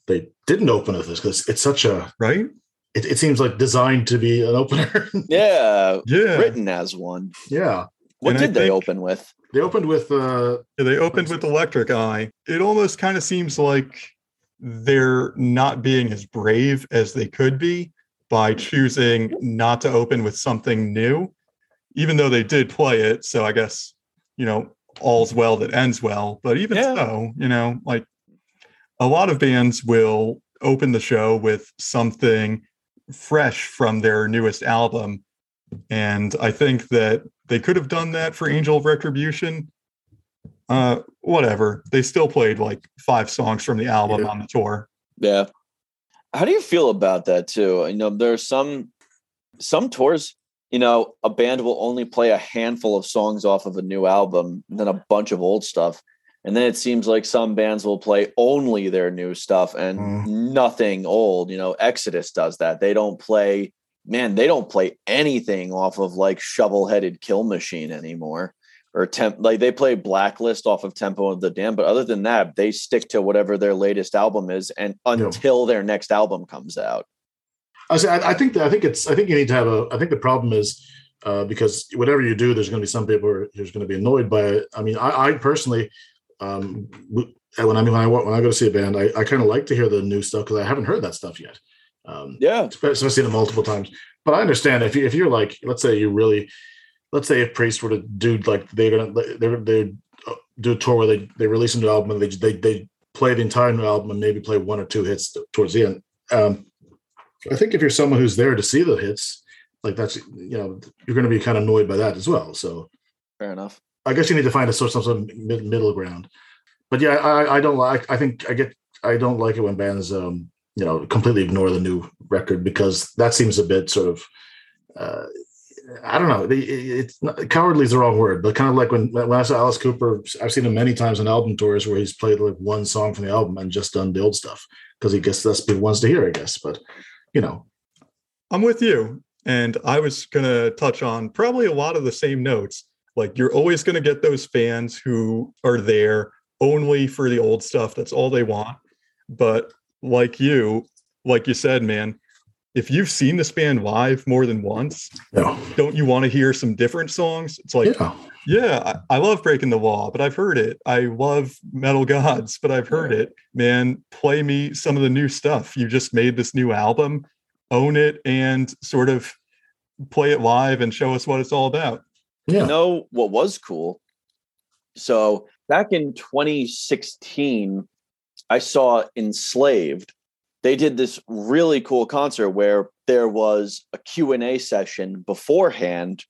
they didn't open with this because it's such a right? it, it seems like designed to be an opener. Yeah, Yeah. written as one. yeah. What And I did they open with? They opened with uh They opened with Electric Eye. It almost kind of seems like they're not being as brave as they could be by choosing not to open with something new, even though they did play it. So I guess, you know, all's well that ends well. But even Yeah. so, you know, like a lot of bands will open the show with something fresh from their newest album. And I think that they could have done that for Angel of Retribution. Uh, whatever. They still played like five songs from the album Yeah. on the tour. Yeah. How do you feel about that too? You know, there's some some tours, you know, a band will only play a handful of songs off of a new album and then a bunch of old stuff. And then it seems like some bands will play only their new stuff and Mm. nothing old. You know, Exodus does that. They don't play, man, they don't play anything off of like shovel headed kill machine anymore. Or temp like they play blacklist off of Tempo of the Damned, but other than that, they stick to whatever their latest album is and until their next album comes out. I say I, I think that I think it's I think you need to have a I think the problem is uh, because whatever you do, there's going to be some people who's going to be annoyed by it. I mean, I, I personally, um, when I mean when I when I go to see a band, I, I kind of like to hear the new stuff because I haven't heard that stuff yet. Um, Yeah. especially seen it multiple times. But I understand if you if you're like, let's say you really, let's say if Priest were to do like they're gonna they're they do a tour where they they release a new album and they they they play the entire new album and maybe play one or two hits towards the end. Um, I think if you're someone who's there to see the hits, like that's you know you're going to be kind of annoyed by that as well. So Fair enough. I guess you need to find a sort of some mid, middle ground. But yeah, I, I don't like. I think I get. I don't like it when bands, um, you know, completely ignore the new record because that seems a bit sort of. Uh, I don't know. It- It's not, cowardly is the wrong word, but kind of like when when I saw Alice Cooper, I've seen him many times on album tours where he's played like one song from the album and just done the old stuff because he guess that's he wants to hear. I guess, but you know, I'm with you. And I was to touch on probably a lot of the same notes. Like, you're always to get those fans who are there only for the old stuff. That's all they want. But like you, like you said, man, if you've seen this band live more than once, no, don't you want to hear some different songs? It's like, yeah, yeah, I, I love Breaking the Law, but I've heard it. I love Metal Gods, but I've heard it. Man, play me some of the new stuff. You just made this new album, own it and sort of play it live and show us what it's all about. yeah. You know what was cool? So back in 2016, I saw Enslaved. They did this really cool concert where there was a Q&A session beforehand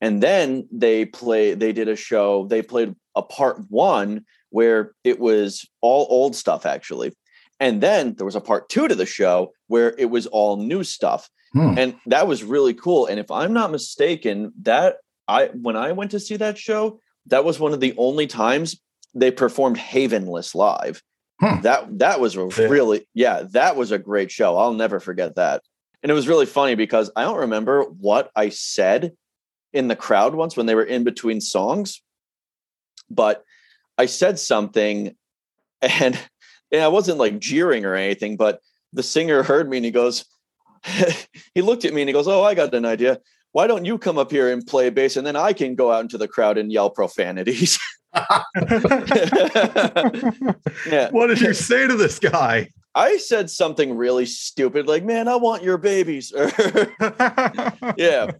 and then they play they did a show they played a part 1 where it was all old stuff actually and then there was a part 2 to the show where it was all new stuff Hmm. and that was really cool and if i'm not mistaken that i when i went to see that show that was one of the only times they performed havenless live Hmm. that that was a Yeah. really yeah that was a great show i'll never forget that and it was really funny because i don't remember what i said in the crowd once when they were in between songs but i said something and, and i wasn't like jeering or anything but the singer heard me and he goes he looked at me and he goes, "Oh, I got an idea. Why don't you come up here and play bass, and then I can go out into the crowd and yell profanities." yeah, What did you say to this guy? I said something really stupid, like, "Man, I want your babies." yeah,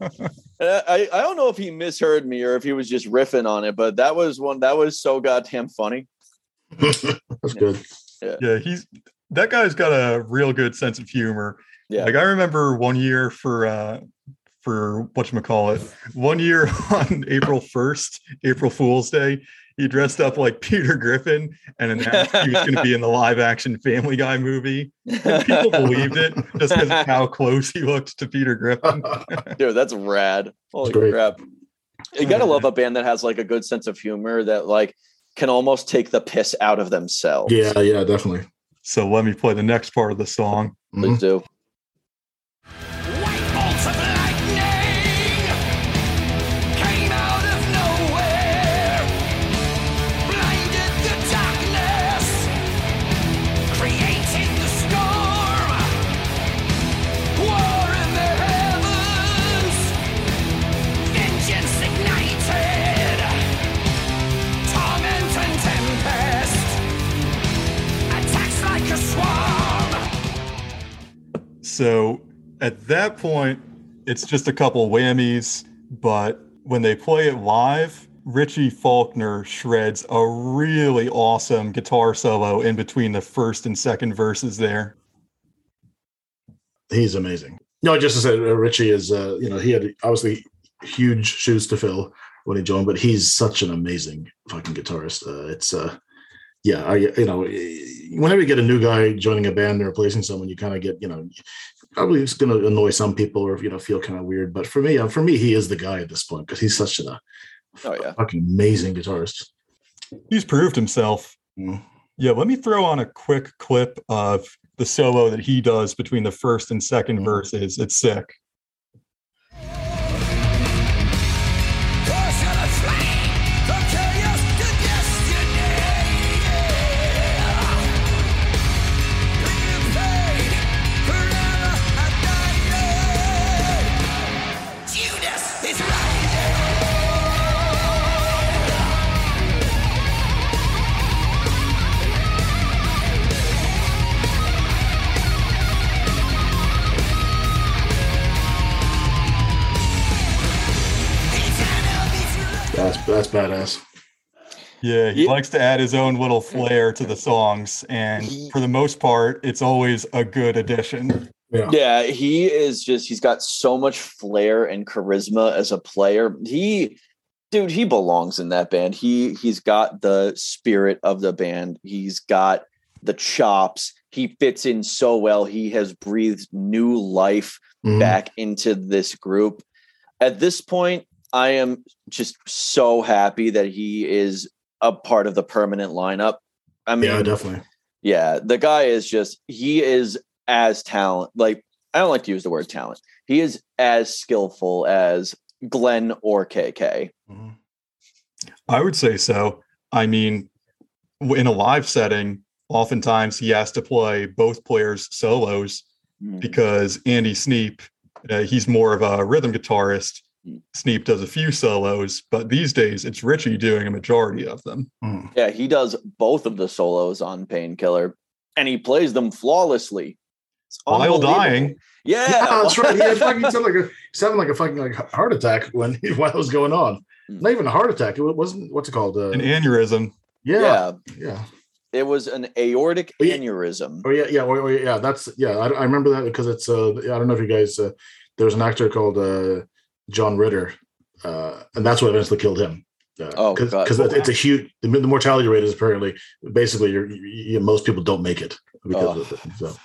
I I don't know if he misheard me or if he was just riffing on it, but that was one that was so goddamn funny. That's good. yeah, he's that guy's got a real good sense of humor. Yeah. Like I remember one year for uh for what you call it, one year on April 1st, April Fool's Day, he dressed up like Peter Griffin and announced he was going to be in the live action Family Guy movie. And people believed it just because of how close he looked to Peter Griffin. Dude, that's rad. Holy great. crap. You gotta love a band that has like a good sense of humor that like can almost take the piss out of themselves. yeah, yeah, definitely. So let me play the next part of the song. Please Mhm. do. So at that point, it's just a couple whammies, but when they play it live, Richie Faulkner shreds a really awesome guitar solo in between the first and second verses there. He's amazing. No, just to say, uh, Richie is, uh, you know, he had obviously huge shoes to fill when he joined, but he's such an amazing fucking guitarist. Uh, it's, uh, yeah, I, you know, whenever you get a new guy joining a band and replacing someone, you kind of get, you know, probably it's going to annoy some people or you know feel kind of weird. But for me, uh, for me, he is the guy at this point because he's such a Oh yeah. fucking amazing guitarist. He's proved himself. Mm. Yeah, let me throw on a quick clip of the solo that he does between the first and 2nd Mhm. verses. It's sick. That's that's badass. Yeah, he Yeah. likes to add his own little flair to the songs. And He- for the most part, it's always a good addition. Yeah. Yeah, he is just he's got so much flair and charisma as a player. He dude, he belongs in that band. He he's got the spirit of the band. He's got the chops. He fits in so well. He has breathed new life Mhm. back into this group. At this point, I am just so happy that he is a part of the permanent lineup. I mean, yeah, definitely. yeah, the guy is just he is as talent. Like I don't like to use the word talent. He is as skillful as Glenn or KK. Mhm. I would say so. I mean, in a live setting, oftentimes he has to play both players' solos because Andy Sneap, uh, he's more of a rhythm guitarist. Mm. Sneap does a few solos, but these days it's Richie doing a majority of them. Mhm. Yeah, he does both of the solos on Painkiller, and he plays them flawlessly. While dying. Yeah, Yeah, that's right. He had fucking sounded like a he's having like a fucking like heart attack when while it was going on. Mm. Not even a heart attack. It wasn't what's it called? Uh, An aneurysm. yeah, yeah. yeah. It was an aortic Oh, yeah. aneurysm. Oh yeah, yeah, oh, oh, yeah. That's yeah. I, I remember that because it's. Uh, I don't know if you guys. Uh, there was an actor called uh, John Ritter, uh, and that's what eventually killed him. Uh, Oh, God. because it's a huge. The, the mortality rate is apparently basically you're, you, you, most people don't make it because Oh. of it. So,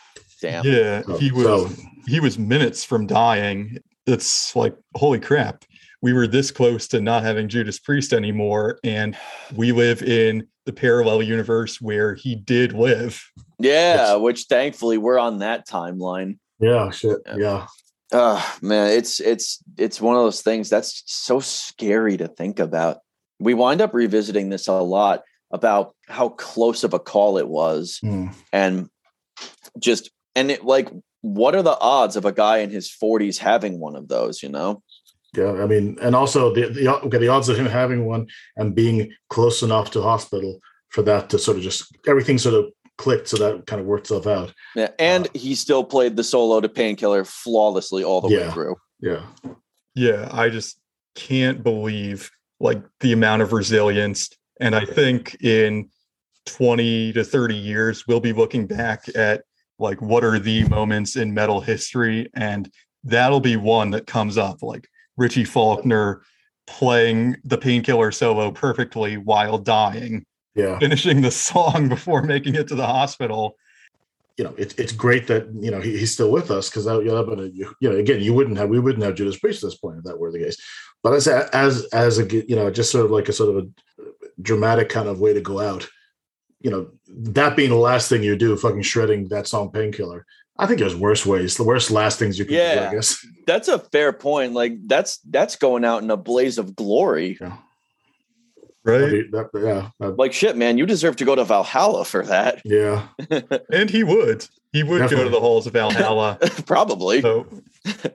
Damn. Yeah, so- he was so, he was minutes from dying. It's like holy crap. We were this close to not having Judas Priest anymore, and we live in the parallel universe where he did live. Yeah, It's- which thankfully we're on that timeline. yeah, shit. Yeah. Yeah. Oh man, it's it's it's one of those things that's so scary to think about. We wind up revisiting this a lot about how close of a call it was Mm. and just and it like what are the odds of a guy in his 40s having one of those, you know? Yeah, I mean, and also the the okay, the odds of him having one and being close enough to hospital for that to sort of just everything sort of clicked, so that kind of worked itself out. Yeah, and uh, he still played the solo to Painkiller flawlessly all the way through. Yeah, Yeah, I just can't believe like the amount of resilience. And I think in 20 to 30 years, we'll be looking back at like what are the moments in metal history. And that'll be one that comes up like Richie Faulkner playing the painkiller solo perfectly while dying, yeah. finishing the song before making it to the hospital. you know, it's it's great that you know he, he's still with us because that, you know, but you, you know, again, you wouldn't have we wouldn't have Judas Priest at this point if that were the case. But as as as a you know, just sort of like a sort of a dramatic kind of way to go out. You know, that being the last thing you do, fucking shredding that song "Painkiller." I think there's worse ways, the worst last things you can do. I guess. That's a fair point. Like that's that's going out in a blaze of glory. Yeah. Right. That- yeah. that- Like shit, man, you deserve to go to Valhalla for that. yeah. And he would. He would go to the halls of Valhalla. Probably. So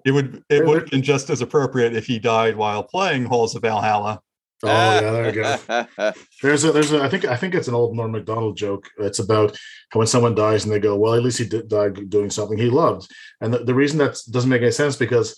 it would it would have been just as appropriate if he died while playing Halls of Valhalla. Oh yeah, there you go. There's a there's a I think I think it's an old Norm Macdonald joke. It's about when someone dies and they go, well, at least he did die doing something he loved. And the, the reason that doesn't make any sense because,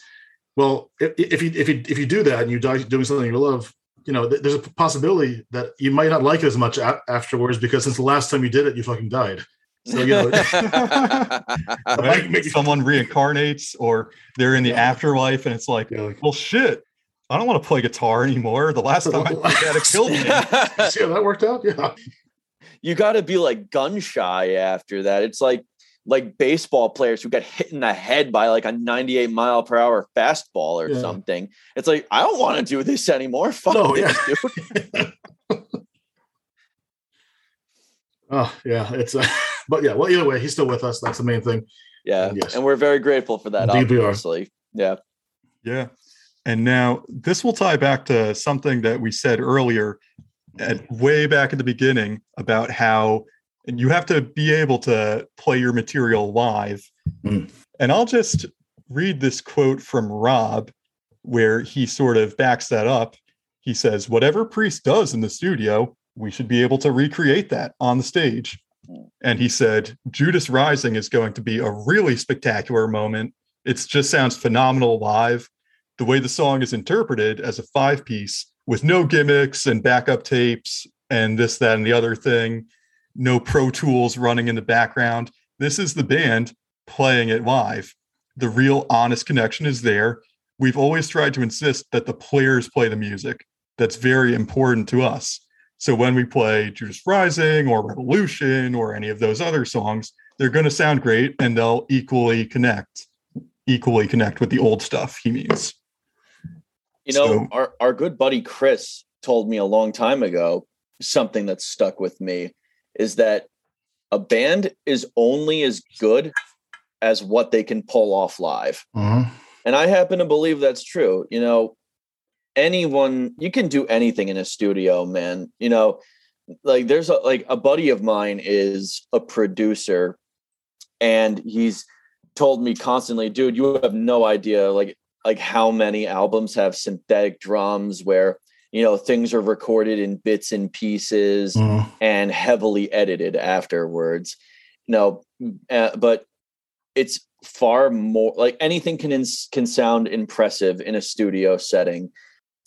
well, if, if you if you if you do that and you die doing something you love, you know, th- there's a possibility that you might not like it as much a- afterwards because since the last time you did it, you fucking died. So you know, Right? might Someone reincarnates or they're in the Yeah. afterlife and it's like, you know, like, well shit, I don't want to play guitar anymore. The last time I did that it killed me. see how that worked out? Yeah. you got to be like gun shy after that. It's like like baseball players who get hit in the head by like a 98 mile per hour fastball or Yeah. something. It's like I don't want to do this anymore. Fuck No, this, yeah. dude. Oh yeah, it's uh, but yeah. Well, either way, he's still with us. That's the main thing. Yeah, Yes. and we're very grateful for that. Indeed. Obviously, yeah. Yeah. And now this will tie back to something that we said earlier at way back at the beginning about how and you have to be able to play your material live. Mm. And I'll just read this quote from Rob where he sort of backs that up. He says, Whatever Priest does in the studio, we should be able to recreate that on the stage. And he said, Judas Rising is going to be a really spectacular moment. It just sounds phenomenal live. The way the song is interpreted as a five piece with no gimmicks and backup tapes and this, that, and the other thing, no Pro Tools running in the background. This is the band playing it live. The real honest connection is there. We've always tried to insist that the players play the music. That's very important to us. So when we play Judas Rising or Revolution or any of those other songs, they're going to sound great and they'll equally connect, equally connect with the old stuff. He means. You know, So- our our good buddy Chris told me a long time ago something that stuck with me is that a band is only as good as what they can pull off live. Mhm. And I happen to believe that's true. You know, anyone you can do anything in a studio, man. You know, like there's a like a buddy of mine is a producer and he's told me constantly, dude, you have no idea like like how many albums have synthetic drums where you know things are recorded in bits and pieces Mhm. and heavily edited afterwards. No, uh, but it's far more like anything can ins- can sound impressive in a studio setting,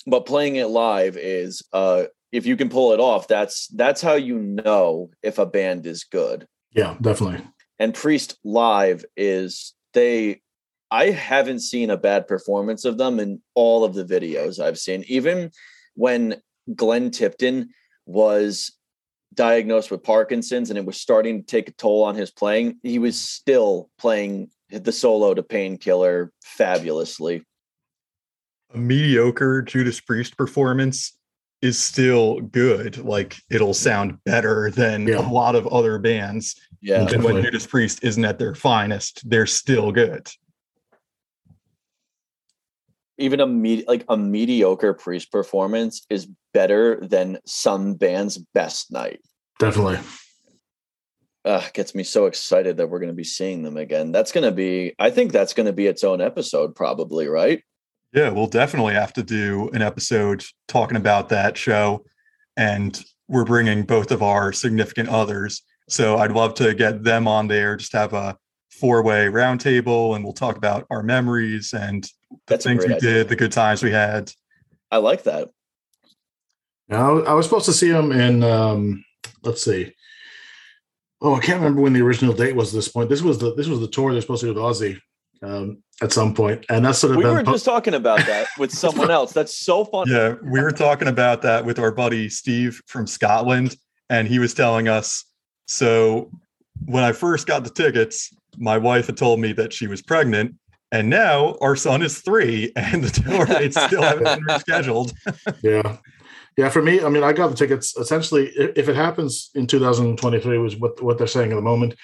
but playing it live is uh if you can pull it off, that's that's how you know if a band is good. Yeah, definitely. And Priest live is they I haven't seen a bad performance of them in all of the videos I've seen. Even when Glenn Tipton was diagnosed with Parkinson's and it was starting to take a toll on his playing, he was still playing the solo to painkiller fabulously. A mediocre Judas Priest performance is still good. Like it'll sound better than Yeah. a lot of other bands. Yeah. and when Judas Priest isn't at their finest, they're still good. Even a me- like a mediocre priest performance is better than some band's best night. Definitely. uh, gets me so excited that we're going to be seeing them again. That's going to be, I think that's going to be its own episode, probably, right? Yeah, we'll definitely have to do an episode talking about that show. And we're bringing both of our significant others. So I'd love to get them on there, just have a four way roundtable, and we'll talk about our memories and That's a things we idea. did, the good times we had. I like that. Now, I was supposed to see him in, um, let's see. Oh, I can't remember when the original date was. At this point, this was the this was the tour they're supposed to do with Ozzy um, at some point, and that's sort of We been were po- just talking about that with someone else. That's so fun. Yeah, we were talking about that with our buddy Steve from Scotland, and he was telling us. So when I first got the tickets, my wife had told me that she was pregnant, and now our son is three, and the tour dates still haven't been rescheduled. yeah, yeah. For me, I mean, I got the tickets. Essentially, if it happens in 2023, was what what they're saying at the moment.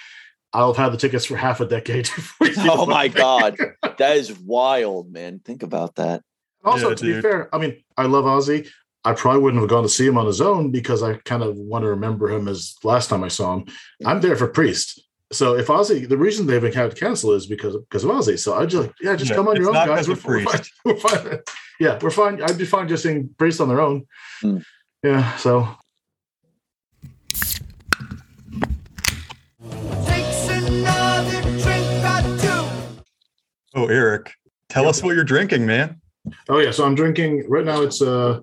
I'll have had the tickets for half a decade. Oh my god, that is wild, man. Think about that. Also, Yeah, to be fair, I mean, I love Ozzy. I probably wouldn't have gone to see him on his own because I kind of want to remember him as last time I saw him. I'm there for Priest. So if Ozzy, the reason they've been had to cancel is because of, because of Ozzy. So I just like, yeah, just Yeah, come on your own, guys. We're, we're fine. We're fine. Yeah, we're fine. I'd be fine just seeing Priest on their own. Hmm. Yeah. So Takes another drink or two. Oh, Eric, tell us what you're drinking, man. Oh yeah, so I'm drinking right now. It's uh,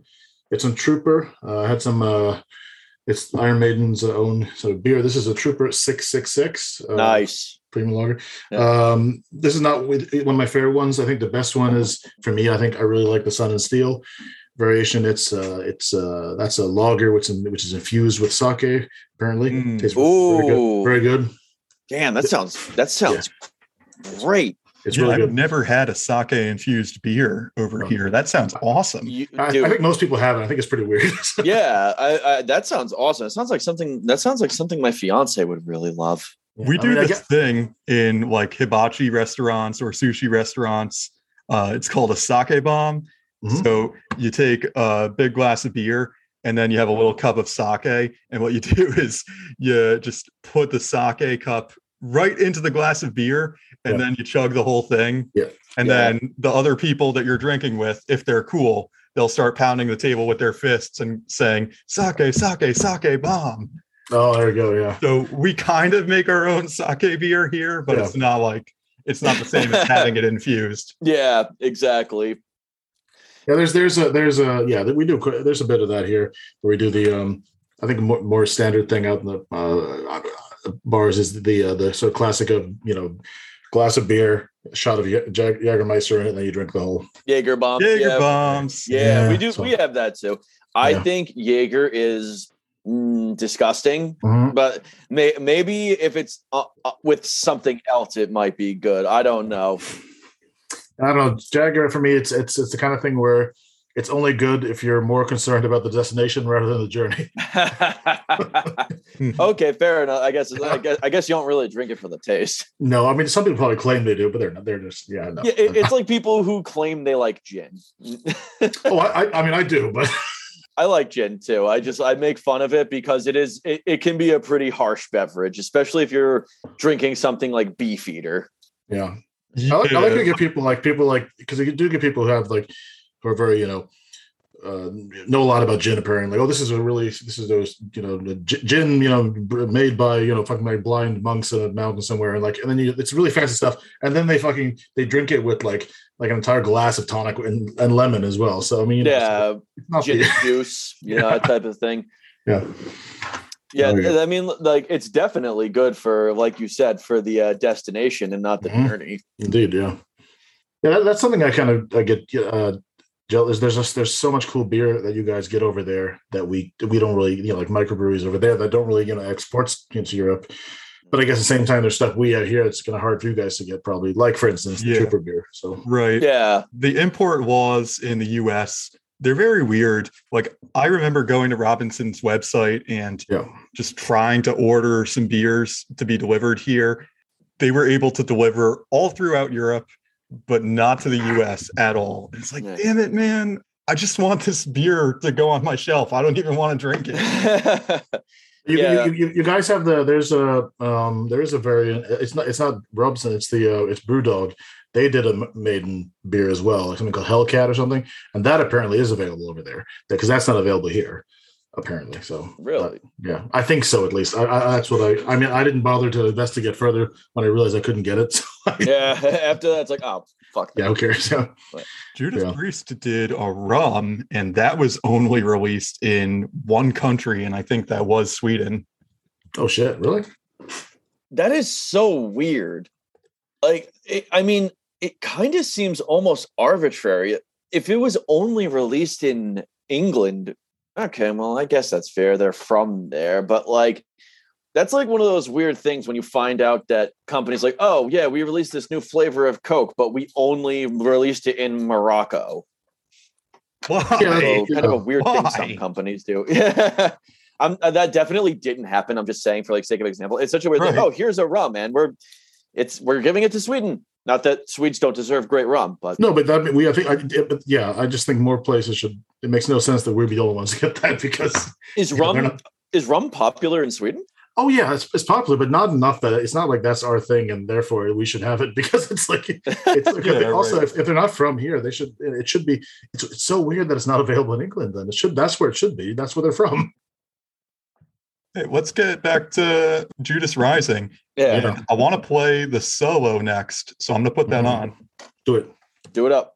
it's a Trooper. Uh, I had some. uh It's Iron Maiden's own sort of beer. This is a Trooper six six six. uh, Nice. Premium lager. Yeah. Um, this is not one of my favorite ones. I think the best one is for me. I think I really like the Sun and Steel variation. It's uh, it's uh, that's a lager which is which is infused with sake. Apparently, Mm. tastes very good. Very good. Damn, that sounds that sounds great. It's Yeah, really I've good. never had a sake infused beer over Oh. here. That sounds awesome. You, I, I think most people have it. I think it's pretty weird. yeah, I, I, that sounds awesome. It sounds like something that sounds like something my fiance would really love. we I do mean, this get- thing in like hibachi restaurants or sushi restaurants. Uh, it's called a sake bomb. Mhm. So you take a big glass of beer and then you have a little cup of sake. And what you do is you just put the sake cup right into the glass of beer and Yeah. then you chug the whole thing. Yeah. And Yeah. then the other people that you're drinking with, if they're cool, they'll start pounding the table with their fists and saying, sake, sake, sake bomb. Oh, there we go. Yeah. So we kind of make our own sake beer here, but Yeah. it's not like it's not the same as having it infused. Yeah, exactly. Yeah, there's there's a there's a yeah that we do qu- there's a bit of that here where we do the um I think more, more standard thing out in the uh, bars is the uh, the sort of classic of you know glass of beer, shot of Jag- Jag- Jagermeister in it, and then you drink the whole. Jaeger bomb. Jaeger yeah, bombs. Yeah, Yeah, we do. so- we have that too. I Yeah. think Jaeger is mm, disgusting, but may, maybe if it's uh, uh, with something else, it might be good. I don't know. I don't know. Jagger for me, it's it's it's the kind of thing where it's only good if you're more concerned about the destination rather than the journey. Hmm. okay, fair enough. I guess, I guess I guess you don't really drink it for the taste. No, I mean some people probably claim they do, but they're not. They're just yeah. No. Yeah, it, it's like people who claim they like gin. oh, I, I I mean I do, but I like gin too. I just I make fun of it because it is it, it can be a pretty harsh beverage, especially if you're drinking something like Beefeater. yeah. I like, I like to get people like people like because you do get people who have like who are very you know uh, know a lot about gin apparently. Like, oh, this is a really this is those you know the gin you know made by you know fucking like blind monks in a mountain somewhere and like and then you, it's really fancy stuff and then they fucking they drink it with like like an entire glass of tonic and, and lemon as well. So I mean, know, Yeah, it's not gin the, juice, you know, that type of thing. yeah. Yeah. I mean, like it's definitely good for, like you said, for the uh, destination and not the Mhm. journey. Indeed, yeah, yeah. That, that's something I kind of I get uh, jealous. There's just there's so much cool beer that you guys get over there that we we don't really you know like microbreweries over there that don't really you know export into Europe. But I guess at the same time, there's stuff we have here. It's kind of hard for you guys to get, probably. Like for instance, the Yeah. Trooper beer. So Right. Yeah, The import laws in the US, they're very weird. Like I remember going to Robinson's website and yeah, just trying to order some beers to be delivered here. They were able to deliver all throughout Europe, but not to the US at all. It's like, Yeah. damn it, man. I just want this beer to go on my shelf. I don't even want to drink it. you, Yeah. you, you, you guys have the there's a um there is a variant. It's not it's not Robson. It's the uh, it's BrewDog. They did a maiden beer as well, like something called Hellcat or something, and that apparently is available over there because that's not available here. Apparently. So Really? yeah, I think so. At least I, I, that's what I. I mean, I didn't bother to investigate further when I realized I couldn't get it. So I- yeah. After that, it's like, oh fuck. yeah, who cares? Yeah. Judas Yeah. Priest did a rum, and that was only released in one country, and I think that was Sweden. Oh shit! Really? That is so weird. Like, it, I mean, it kind of seems almost arbitrary. If it was only released in England, okay, well, I guess that's fair. They're from there, but like, that's like one of those weird things when you find out that companies like, oh yeah, we released this new flavor of Coke, but we only released it in Morocco. Why? So kind of a weird thing some companies do. Yeah. I'm, uh, that definitely didn't happen. I'm just saying for like sake of example. It's such a weird thing. Oh, here's a rum, man. we're it's we're giving it to Sweden. Not that Swedes don't deserve great rum, but No, but that we. I think. I, but yeah, I just think more places should. It makes no sense that we'd be the only ones to get that because. is Yeah, they're rum not- is rum popular in Sweden? Oh yeah, it's, it's popular, but not enough that it's not like that's our thing, and therefore we should have it because it's like it's like, Yeah, also right. if, if they're not from here, they should. It should be. It's, it's so weird that it's not available in England. Then it should. That's where it should be. That's where they're from. Hey, let's get back to Judas Rising. Yeah, Yeah. I want to play the solo next, so I'm going to put that Mhm. on. Do it. do it up.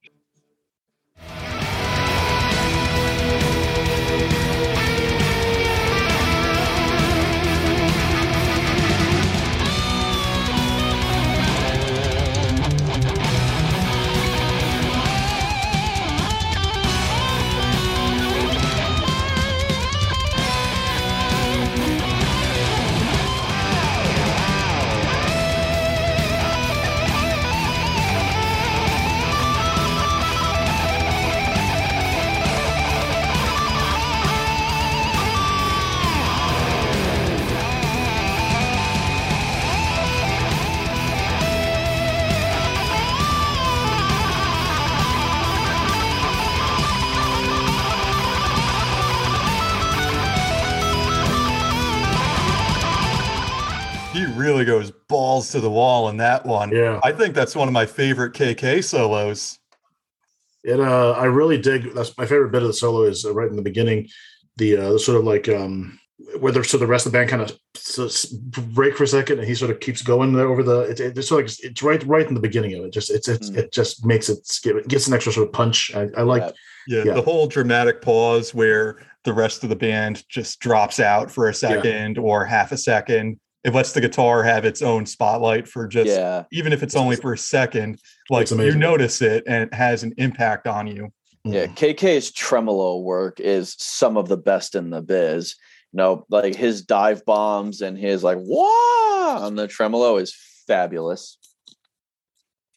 To the wall in that one. Yeah. I think that's one of my favorite KK solos. It. Uh, I really dig. That's my favorite bit of the solo is uh, right in the beginning. The uh, sort of like um, where the so the rest of the band kind of so, break for a second, and he sort of keeps going there over the. It, it, it's sort of like it's right right in the beginning of it. Just it's, it's Mm. it just makes it skip. It gets an extra sort of punch. I, I like. Yeah. Yeah, Yeah. the whole dramatic pause where the rest of the band just drops out for a second or half a second. It lets the guitar have its own spotlight for just yeah, even if it's only for a second. Like you notice it and it has an impact on you. yeah. Mm. KK's tremolo work is some of the best in the biz. You know, like his dive bombs and his like wah on the tremolo is fabulous.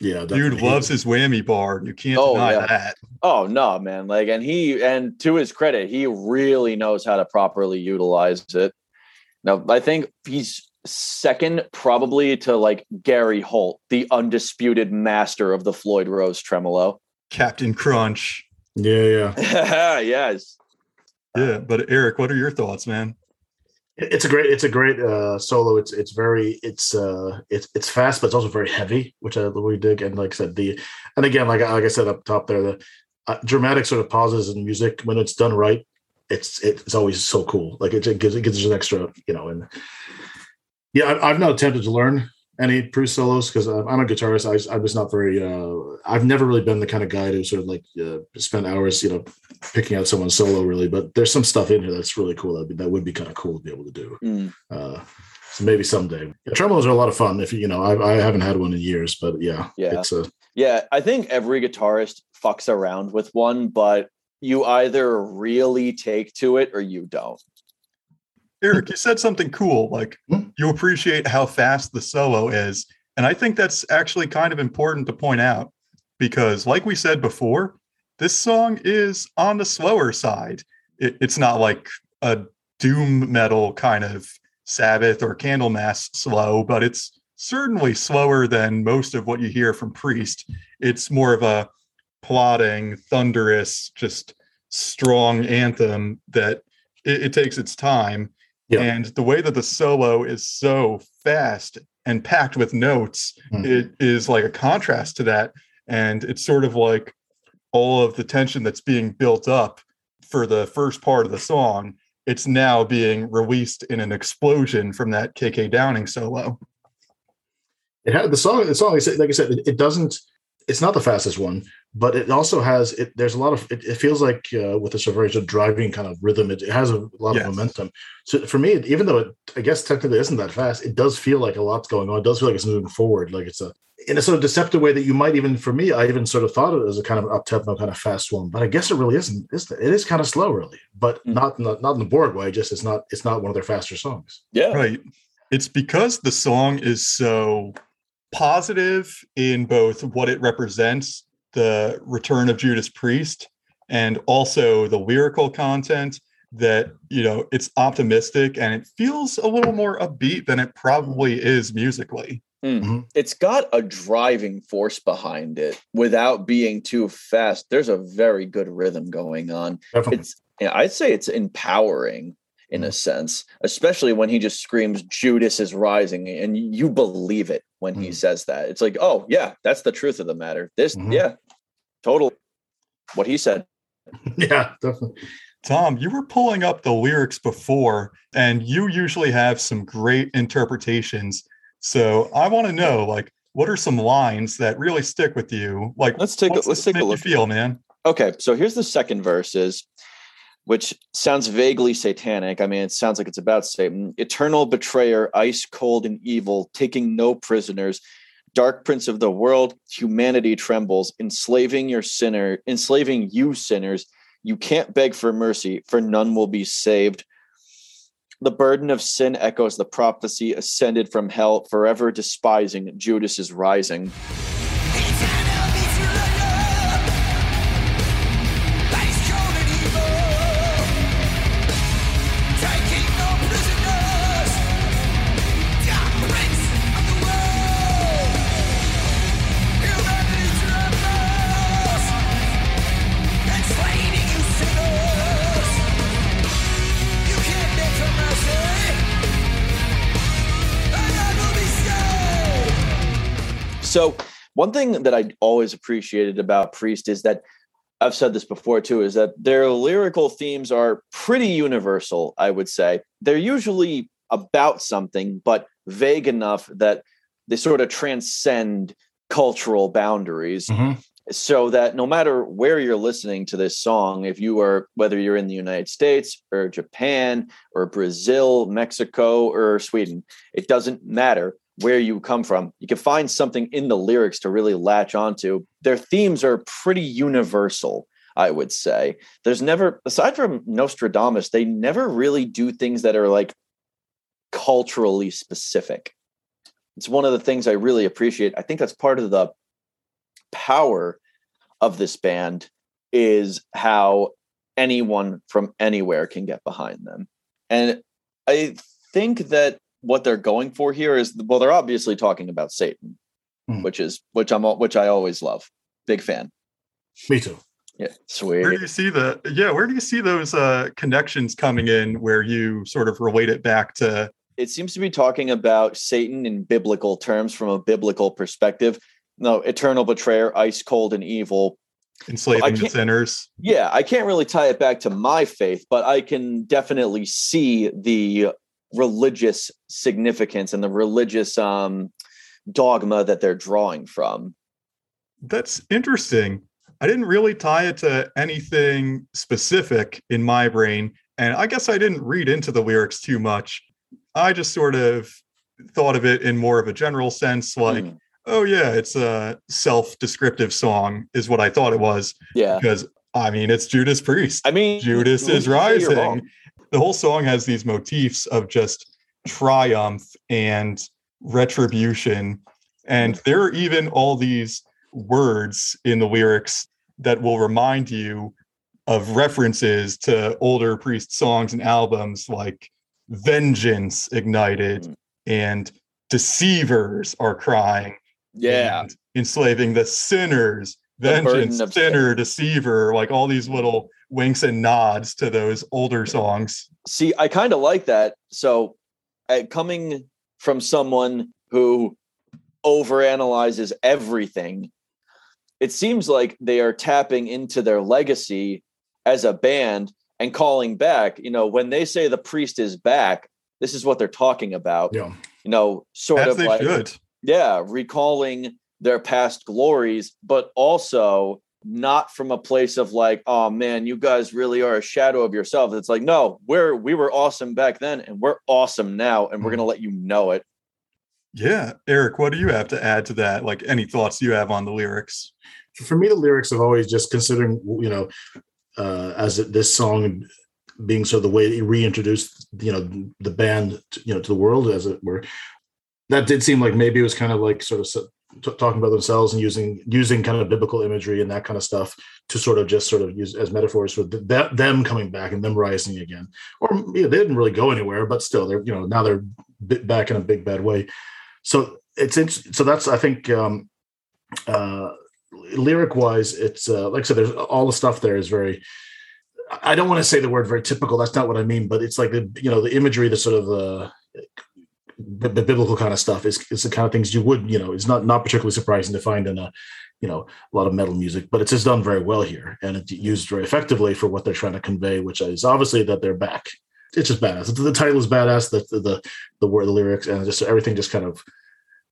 Yeah, Dude loves his whammy bar. You can't Oh, deny yeah. that. Oh no, man! Like, and he and to his credit, he really knows how to properly utilize it. Now, I think he's second, probably to like Gary Holt, the undisputed master of the Floyd Rose tremolo. Captain Crunch. Yeah, yeah. yes, Yeah, but Eric, what are your thoughts, man? It's a great. It's a great uh, solo. It's it's very. It's uh. It's it's fast, but it's also very heavy, which I really dig. And like I said, the and again, like like I said up top there, the uh, dramatic sort of pauses in music when it's done right. It's it's always so cool. Like it, it gives it gives us an extra, you know. And yeah, I, I've not attempted to learn any Bruce solos because I'm a guitarist. I, I was not very. uh I've never really been the kind of guy to sort of like uh, spend hours, you know, picking out someone's solo really. But there's some stuff in here that's really cool. That that would be kind of cool to be able to do. Mm. Uh, so maybe someday. Yeah, tremolos are a lot of fun. If you you know, I, I haven't had one in years, but yeah, Yeah. it's a yeah. I think every guitarist fucks around with one, but you either really take to it or you don't. Eric, you said something cool. Like Hmm? you appreciate how fast the solo is. And I think that's actually kind of important to point out because, like we said before, this song is on the slower side. It, it's not like a doom metal kind of Sabbath or Candlemass slow, but it's certainly slower than most of what you hear from Priest. It's more of a plodding, thunderous, just strong anthem that it, it takes its time. And the way that the solo is so fast and packed with notes, Mhm. it is like a contrast to that. And it's sort of like all of the tension that's being built up for the first part of the song it's now being released in an explosion from that KK Downing solo. It had the song. The song, like I said, like I said it, it doesn't. It's not the fastest one, but it also has. It, there's a lot of. It, it feels like uh, with this very sort of driving kind of rhythm. It, it has a lot Yes. of momentum. So for me, even though it, I guess technically isn't that fast, it does feel like a lot's going on. It does feel like it's moving forward. Like it's a in a sort of deceptive way that you might even, for me, I even sort of thought it as a kind of up tempo, kind of fast one. But I guess it really isn't. Is it? it is kind of slow, really, but Mhm. not not not in the Borg way. Just it's not. It's not one of their faster songs. Yeah. Right. It's because the song is so positive in both what it represents, the return of Judas Priest, and also the lyrical content that, you know, it's optimistic and it feels a little more upbeat than it probably is musically. Hmm. Mm-hmm. It's got a driving force behind it without being too fast. There's a very good rhythm going on. Definitely. It's yeah, I'd say it's empowering in a sense, especially when he just screams Judas is rising and you believe it when he Mhm. says that. It's like, "Oh, yeah, that's the truth of the matter." This Mhm. yeah. Total what he said. yeah, definitely. Tom, you were pulling up the lyrics before, and you usually have some great interpretations. So I want to know, like, what are some lines that really stick with you? Like, Let's take a- let's take a look. Feel, man. Okay, so here's the second verses, which sounds vaguely satanic. I mean, it sounds like it's about Satan. Eternal betrayer, ice cold and evil, taking no prisoners. Dark prince of the world, humanity trembles, enslaving your sinner, enslaving you sinners. You can't beg for mercy, for none will be saved. The burden of sin echoes the prophecy ascended from hell, forever despising Judas is rising. So one thing that I always appreciated about Priest is that I've said this before too, is that their lyrical themes are pretty universal, I would say. They're usually about something, but vague enough that they sort of transcend cultural boundaries Mhm. so that no matter where you're listening to this song, if you are whether you're in the United States or Japan or Brazil, Mexico or Sweden, it doesn't matter where you come from. You can find something in the lyrics to really latch onto. Their themes are pretty universal, I would say. There's never aside from Nostradamus, they never really do things that are like culturally specific. It's one of the things I really appreciate. I think that's part of the power of this band is how anyone from anywhere can get behind them. And I think that what they're going for here is well, they're obviously talking about Satan, Hmm. which is which I'm which I always love. Big fan. Me too. Yeah, sweet. Where do you see the yeah? Where do you see those uh, connections coming in? Where you sort of relate it back to It seems to be talking about Satan in biblical terms from a biblical perspective. No, eternal betrayer, ice cold and evil, enslaving the sinners? yeah, I can't really tie it back to my faith, but I can definitely see the religious significance and the religious um, dogma that they're drawing from. That's interesting. I didn't really tie it to anything specific in my brain. And I guess I didn't read into the lyrics too much. I just sort of thought of it in more of a general sense like, Mm, oh, yeah, it's a self descriptive song, is what I thought it was. yeah, Because, I mean, it's Judas Priest. I mean, Judas is to you're wrong? rising. The whole song has these motifs of just triumph and retribution. And there are even all these words in the lyrics that will remind you of references to older priest songs and albums like vengeance ignited Mm. and deceivers are crying Yeah, and enslaving the sinners The vengeance sinner deceiver like all these little winks and nods to those older songs see, I kind of like that. So, uh, coming from someone who overanalyzes everything, it seems like they are tapping into their legacy as a band and calling back. You know, when they say the priest is back, this is what they're talking about. Yeah. You know, sort As of like should. yeah, recalling their past glories, but also not from a place of like, oh man, you guys really are a shadow of yourself. It's like, no, we're we were awesome back then, and we're awesome now, and we're gonna let you know it. Yeah. Eric, what do you have to add to that? Like any thoughts you have on the lyrics? for me, the lyrics have always just considering, you know, uh, as this song being sort of the way that it reintroduced, you know, the band, to, you know, to the world, as it were. That did seem like maybe it was kind of like sort of so- t- talking about themselves and using using kind of biblical imagery and that kind of stuff to sort of just sort of use as metaphors for th- them coming back and them rising again. Or they didn't really go anywhere, but still, they're you know now they're back in a big bad way. So it's so that's I think um, uh, lyric wise, it's uh, like I said, there's all the stuff there is very. I don't want to say the word very typical. That's not what I mean, but it's like the you know the imagery, the sort of uh, the, the biblical kind of stuff is, is the kind of things you would you know it's not not particularly surprising to find in a you know a lot of metal music, but it's just done very well here and it's used very effectively for what they're trying to convey, which is obviously that they're back. It's just badass. The title is badass. The the the, the word, the lyrics, and just everything just kind of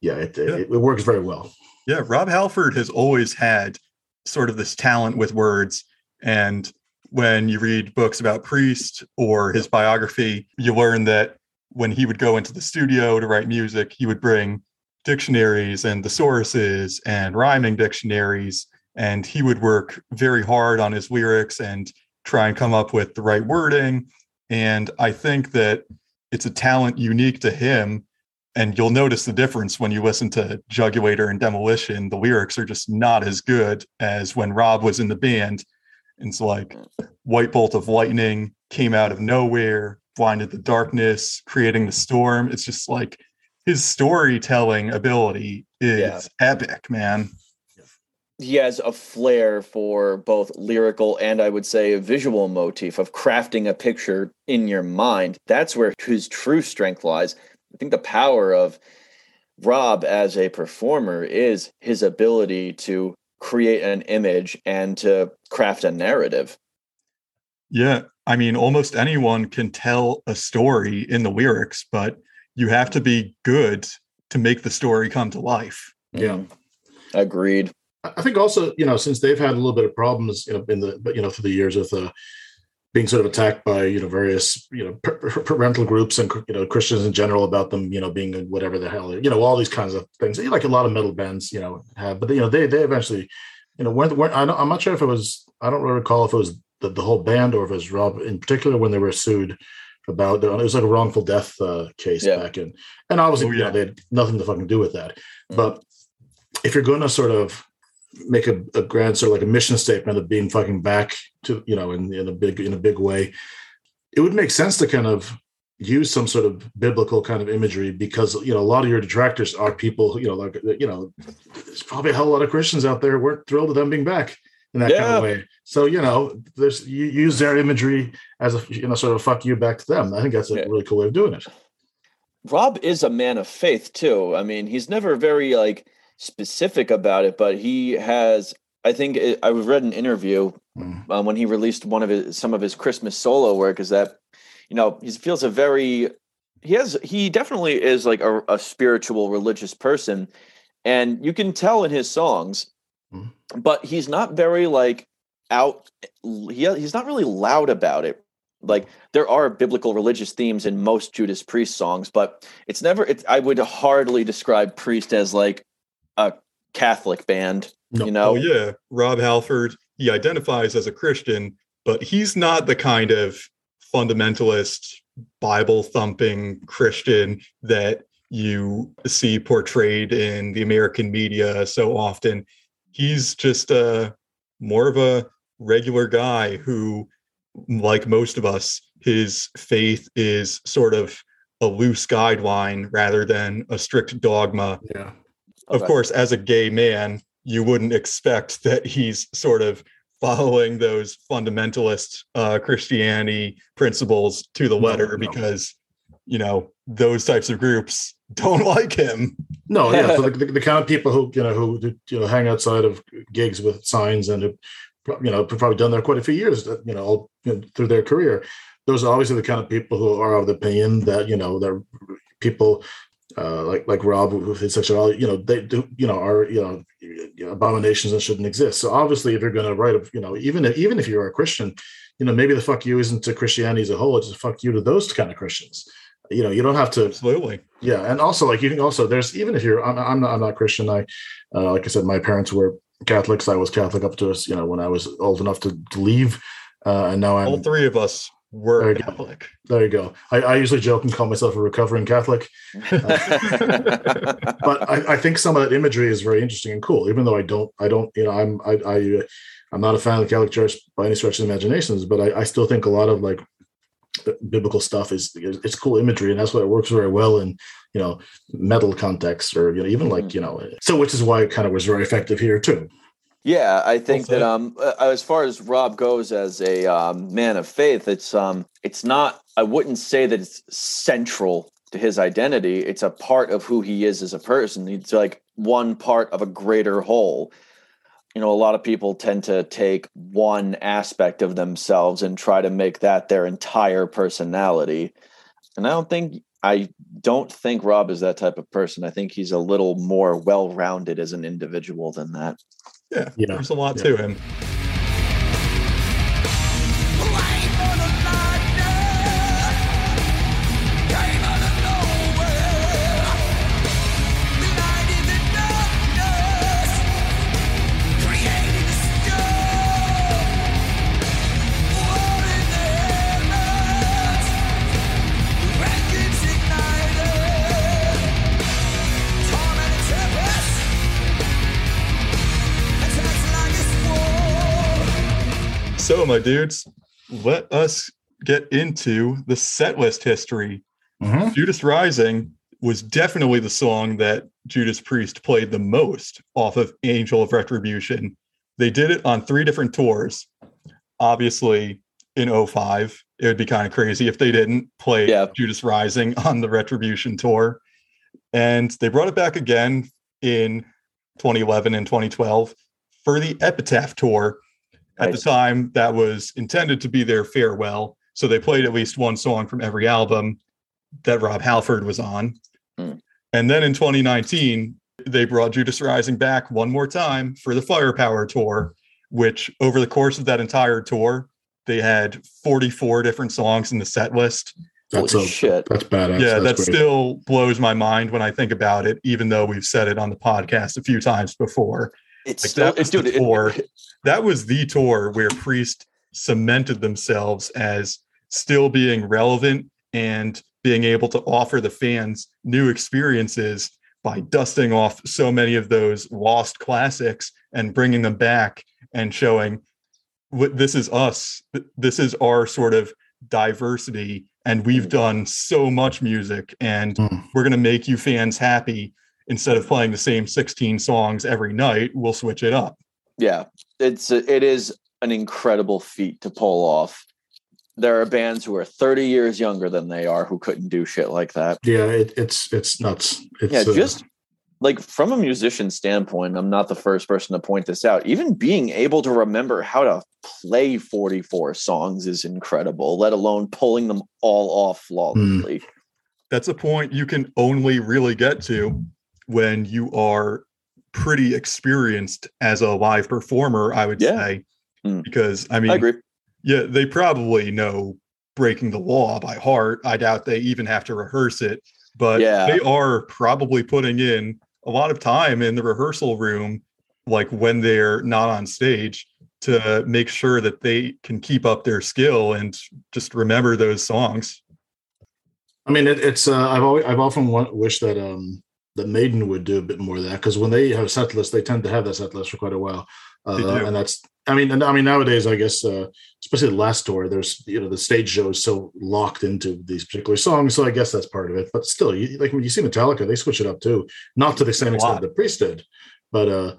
yeah, it, Yeah. It, it works very well. Yeah, Rob Halford has always had sort of this talent with words. And when you read books about Priest or his biography, you learn that when he would go into the studio to write music, he would bring dictionaries and thesauruses and rhyming dictionaries. And he would work very hard on his lyrics and try and come up with the right wording. And I think that it's a talent unique to him and you'll notice the difference when you listen to Jugulator and Demolition. The lyrics are just not as good as when Rob was in the band. And it's like White Bolt of Lightning came out of nowhere, blinded the darkness, creating the storm. It's just like his storytelling ability is Yeah. epic, man. he has a flair for both lyrical and I would say a visual motif of crafting a picture in your mind. That's where his true strength lies. I think the power of Rob as a performer is his ability to create an image and to craft a narrative. Yeah. I mean, almost anyone can tell a story in the lyrics, but you have to be good to make the story come to life. Yeah. Mm. Agreed. I think also, you know, since they've had a little bit of problems, you know, in the, but you know, through the years with uh, being sort of attacked by, you know, various, you know, par- par- parental groups and you know Christians in general about them, you know, being whatever the hell, you know, all these kinds of things, like a lot of metal bands, you know, have. But you know, they they eventually, you know, when, when I don't, I'm not sure if it was, I don't really recall if it was the, the whole band or if it was Rob in particular when they were sued about it was like a wrongful death uh, case Yeah. back in, and obviously, Oh, you know, yeah. they had nothing to fucking do with that. Mhm. But if you're going to sort of make a, a grand sort of like a mission statement of being fucking back to you know in, in a big in a big way it would make sense to kind of use some sort of biblical kind of imagery because you know a lot of your detractors are people you know like you know there's probably a hell of a lot of christians out there weren't thrilled with them being back in that kind of way so you know there's you use their imagery as a you know sort of fuck you back to them i think that's a Yeah. really cool way of doing it Rob is a man of faith too. I mean, he's never very like specific about it, but he has. I think it, I read an interview Mm. um, when he released one of his some of his Christmas solo work. Is that you know he feels a very he has he definitely is like a, a spiritual religious person, and you can tell in his songs, But he's not very like out. He, he's not really loud about it. Like there are biblical religious themes in most Judas Priest songs, but it's never. It's I would hardly describe Priest as like a Catholic band. No. You know, Oh yeah, Rob Halford. He identifies as a Christian, but he's not the kind of fundamentalist, Bible thumping Christian that you see portrayed in the American media so often. He's just a more of a regular guy who, like most of us, his faith is sort of a loose guideline rather than a strict dogma yeah of Okay. course, as a gay man, you wouldn't expect that he's sort of following those fundamentalist uh, Christianity principles to the No, letter no. because, you know, those types of groups don't like him. No, yeah. So the, the, the kind of people who you know who you know hang outside of gigs with signs and who you know, probably done there quite a few years, uh, you know, all, you know, through their career. Those are obviously the kind of people who are of the opinion that you know that people uh, like like Rob with his sexuality, you know, they do, you know, are you know, you know, abominations that shouldn't exist. So obviously, if you're going to write, a, you know, even if even if you're a Christian, you know, maybe the fuck you isn't to Christianity as a whole; it's a fuck you to those kind of Christians. You know, you don't have to Absolutely. yeah and also like you can also there's even if you're i'm, I'm not i'm not christian i uh, like i said my parents were catholics i was catholic up to us you know when i was old enough to, to leave uh, and now i'm all three of us There were go. Catholic. there you go I, I usually joke and call myself a recovering catholic but I, I think some of that imagery is very interesting and cool even though i don't i don't you know i'm i, I uh, i'm not a fan of the catholic church by any stretch of the imaginations but i, I still think a lot of like biblical stuff is it's cool imagery and that's why it works very well in you know metal context or you know even like you know so which is why it kind of was very effective here too Yeah, I think Well that um as far as Rob goes as a um, man of faith, it's um it's not I wouldn't say that it's central to his identity. It's a part of who he is as a person. It's like one part of a greater whole. You know, a lot of people tend to take one aspect of themselves and try to make that their entire personality. And I don't think I don't think Rob is that type of person. I think he's a little more well-rounded as an individual than that. Yeah, Yeah. there's a lot Yeah. to him. My dudes, let us get into the set list history. Mhm. Judas Rising was definitely the song that Judas Priest played the most off of Angel of Retribution. They did it on three different tours. Obviously, in 05, it would be kind of crazy if they didn't play Yeah. Judas Rising on the Retribution tour. And they brought it back again in 2011 and 2012 for the Epitaph tour. At Nice. the time, that was intended to be their farewell. So they played at least one song from every album that Rob Halford was on. Hmm. And then in 2019, they brought Judas Rising back one more time for the Firepower tour, which over the course of that entire tour, they had 44 different songs in the set list. that's Holy a, shit. that's badass yeah, that great. still blows my mind when I think about it, even though we've said it on the podcast a few times before. It's Like still, that was dude, the it- tour. That was the tour where Priest cemented themselves as still being relevant and being able to offer the fans new experiences by dusting off so many of those lost classics and bringing them back and showing what this is us. This is our sort of diversity. And we've done so much music and Mm. we're going to make you fans happy. Instead of playing the same 16 songs every night, we'll switch it up. yeah, it's a, it is an incredible feat to pull off. There are bands who are 30 years younger than they are who couldn't do shit like that. yeah it, it's it's nuts it's yeah, uh, just like from a musician standpoint, I'm not the first person to point this out. Even being able to remember how to play 44 songs is incredible, let alone pulling them all off flawlessly. That's a point you can only really get to when you are pretty experienced as a live performer, I would Yeah. say. Mm. Because I mean, I agree. yeah, they probably know breaking the law by heart. I doubt they even have to rehearse it, but Yeah. they are probably putting in a lot of time in the rehearsal room, like when they're not on stage, to make sure that they can keep up their skill and just remember those songs. I mean, it, it's. Uh, I've always, I've often want, wished that um that Maiden would do a bit more of that because when they have a set list, they tend to have that set list for quite a while, uh, and that's. I mean, and I mean nowadays, I guess, uh, especially the last tour, there's you know the stage show is so locked into these particular songs, so I guess that's part of it. But still, you, like when you see Metallica, they switch it up too, not to the same extent that Priest did, but uh,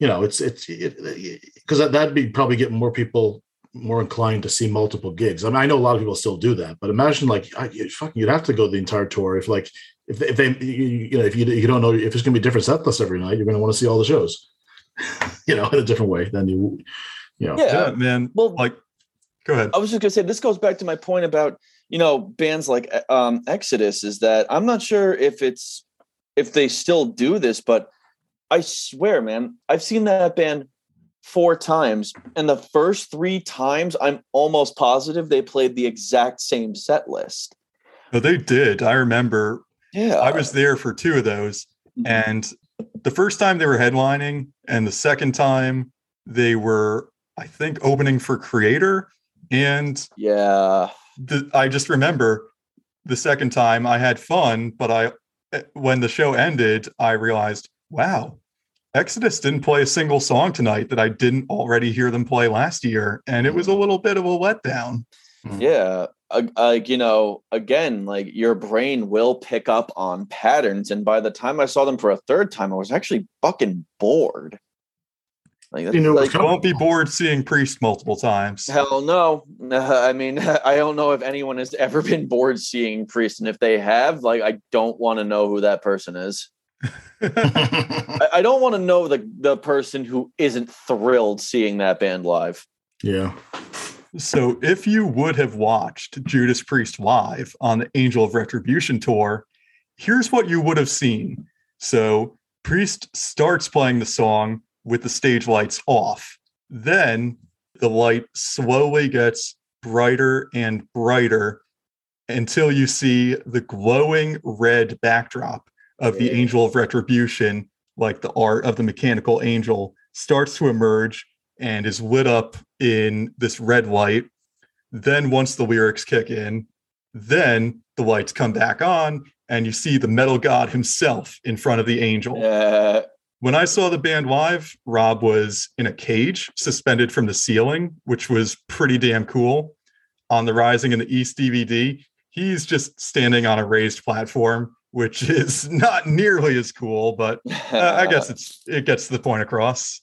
you know, it's it's because that, that'd be probably getting more people more inclined to see multiple gigs. I mean, I know a lot of people still do that, but imagine like I, you, fucking, you'd have to go the entire tour if like if if they you, you know if you you don't know if it's going to be different set lists every night, you're going to want to see all the shows, you know, in a different way than you Yeah. Yeah. Yeah, man. Well, Like, go ahead. I was just gonna say this goes back to my point about you know bands like um, Exodus is that I'm not sure if it's if they still do this, but I swear, man, I've seen that band four times, and the first three times I'm almost positive they played the exact same set list. No, they did. I remember Yeah, I was there for two of those. Mhm. And the first time they were headlining, and the second time they were, I think, opening for Kreator. And yeah, the, I just remember the second time I had fun, but I, eh, when the show ended, I realized, wow, Exodus didn't play a single song tonight that I didn't already hear them play last year. And it was a little bit of a letdown. yeah. Like you know, again, like your brain will pick up on patterns, and by the time I saw them for a third time, I was actually fucking bored. Like, You knew it was like. Won't be bored seeing Priest multiple times. Hell no. I mean, I don't know if anyone has ever been bored seeing Priest. And if they have, like, I don't want to know who that person is. I, I don't want to know the, the person who isn't thrilled seeing that band live. yeah. So, if you would have watched Judas Priest live on the Angel of Retribution tour, here's what you would have seen. So, Priest starts playing the song with the stage lights off. Then the light slowly gets brighter and brighter until you see the glowing red backdrop of the Angel of Retribution, like the art of the mechanical angel, starts to emerge and is lit up in this red light. Then, once the lyrics kick in, then the lights come back on, and you see the metal god himself in front of the angel. Uh, When I saw the band live, Rob was in a cage suspended from the ceiling, which was pretty damn cool. On the Rising in the East DVD, he's just standing on a raised platform, which is not nearly as cool, but uh, I guess it's it gets the point across.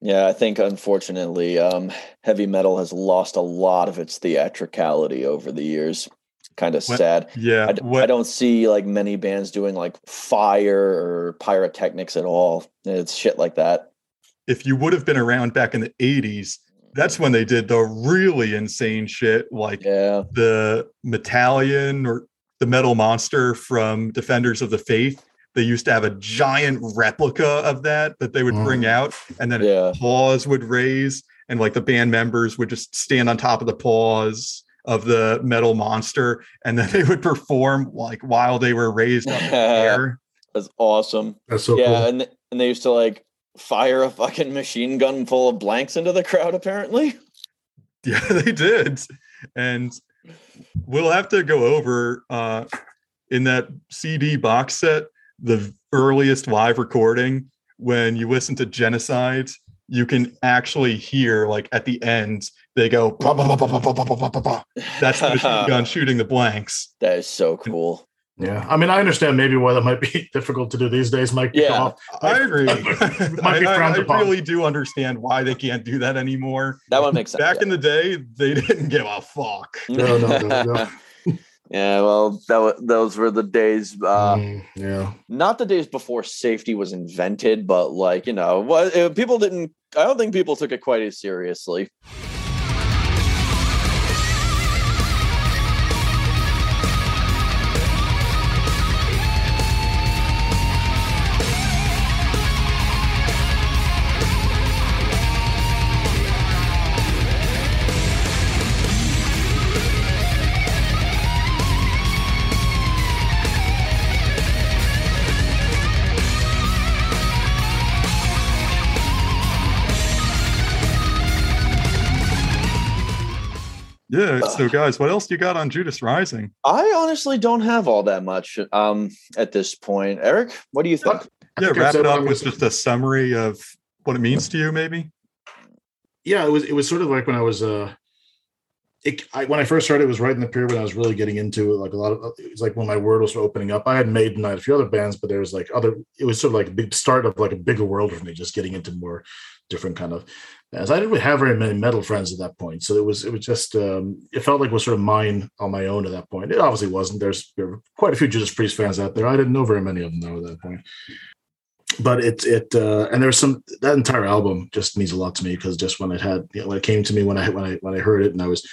Yeah, I think unfortunately, um, heavy metal has lost a lot of its theatricality over the years. Kind of What- sad. Yeah, I, d- what- I don't see like many bands doing like fire or pyrotechnics at all. It's shit like that. if you would have been around back in the 80s, that's when they did the really insane shit like Yeah. the Metallian or the Metal Monster from Defenders of the Faith. They used to have a giant replica of that that they would bring out, and then Yeah. paws would raise, and like the band members would just stand on top of the paws of the Metal Monster, and then they would perform like while they were raised up in the air. That's awesome. That's so yeah, cool. and and they used to like fire a fucking machine gun full of blanks into the crowd. Apparently, Yeah, they did. And we'll have to go over uh, in that CD box set the earliest live recording when you listen to Genocide. You can actually hear, like at the end, they go, "Bah, bah, bah, bah, bah, bah, bah, bah, bah, bah." that's the machine gun shooting the blanks. that is so cool. Yeah. I mean, I understand maybe why that might be difficult to do these days, Mike. Yeah. I agree. Might I, be I- frowned I really do understand why they can't do that anymore. That one makes sense. Back yeah. in the day, they didn't give a fuck. No, no, no, no. Yeah, well, that those were the days. Uh, Mm, yeah. Not the days before safety was invented, but like you know, what uh, people didn't. I don't think people took it quite as seriously. Yeah. So, guys, what else you got on Judas Rising? I honestly don't have all that much um, at this point. Eric, what do you think? I Yeah, think wrap it up with was- just a summary of what it means to you, maybe. yeah it was it was sort of like when i was uh it, I, when i first started it was right in the period when i was really getting into it like a lot of it was like when my word was opening up i had made night a few other bands but there was like other it was sort of like a big start of like a bigger world for me just getting into more different kind of bands i didn't really have very many metal friends at that point so it was it was just um it felt like it was sort of mine on my own at that point. It obviously wasn't. There's there were quite a few judas priest fans out there. I didn't know very many of them though at that point. But it it uh, and there's some that entire album just means a lot to me because just when it had you know, when it came to me when I when I when I heard it and I was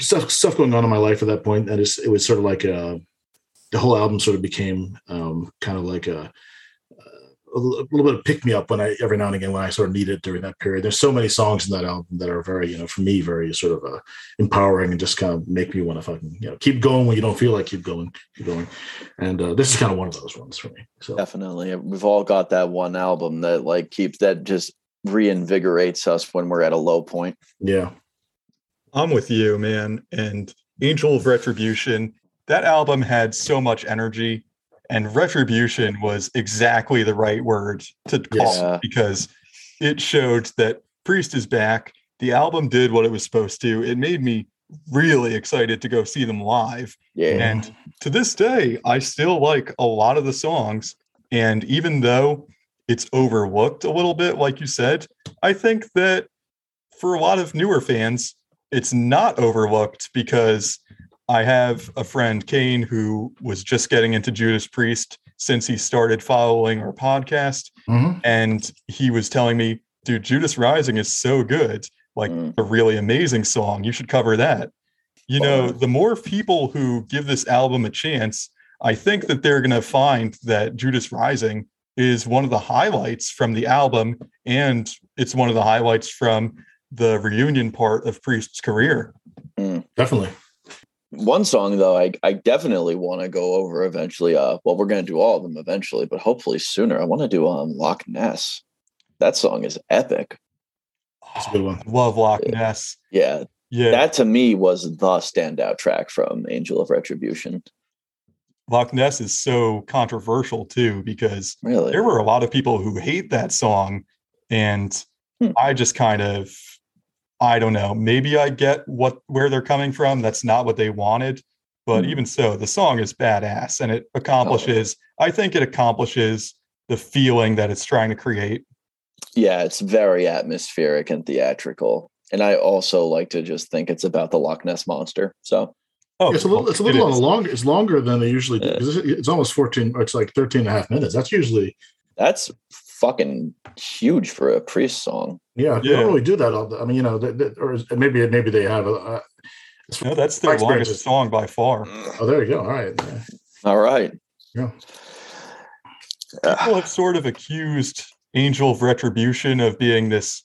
stuff stuff going on in my life at that point and it was sort of like a the whole album sort of became um, kind of like a a little bit of pick me up when I every now and again when I sort of need it during that period. There's so many songs in that album that are very, you know, for me, very sort of uh, empowering and just kind of make me want to fucking, you know, keep going when you don't feel like keep going, keep going. And uh, this is kind of one of those ones for me. So Definitely. We've all got that one album that like keeps that just reinvigorates us when we're at a low point. yeah, I'm with you, man. And Angel of Retribution, that album had so much energy, and retribution was exactly the right word to call Yes. it because it showed that Priest is back. The album did what it was supposed to. It made me really excited to go see them live. Yeah. And to this day, I still like a lot of the songs. And even though it's overlooked a little bit, like you said, I think that for a lot of newer fans, it's not overlooked because I have a friend, Kane, who was just getting into Judas Priest since he started following our podcast. Mhm. And he was telling me, dude, Judas Rising is so good. Like Mm. a really amazing song. You should cover that. You know, the more people who give this album a chance, I think that they're going to find that Judas Rising is one of the highlights from the album, and it's one of the highlights from the reunion part of Priest's career. definitely. One song though, I I definitely want to go over eventually. Uh well we're gonna do all of them eventually, but hopefully sooner. I want to do um Loch Ness. That song is epic. That's a good one. Love Loch Ness. Yeah. Yeah, That to me was the standout track from Angel of Retribution. Loch Ness is so controversial too because Really? there were a lot of people who hate that song and Hmm. i just kind of i don't know maybe i get what where they're coming from that's not what they wanted but Hmm. even so the song is badass and it accomplishes i think it accomplishes the feeling that it's trying to create Yeah, it's very atmospheric and theatrical. And I also like to just think it's about the Loch Ness monster. So oh it's a little, it's a it little on the longer, it's longer than they usually do. Yeah. 'cause It's, it's almost 14, or it's like 13 and a half minutes. That's usually, that's fucking huge for a priest song. Yeah, they don't really do that. All the, I mean, you know, they, they- or maybe, maybe they have, uh, no that's My their longest song by far oh, there you go. All right. All right. Yeah. people have sort of accused Angel of Retribution of being this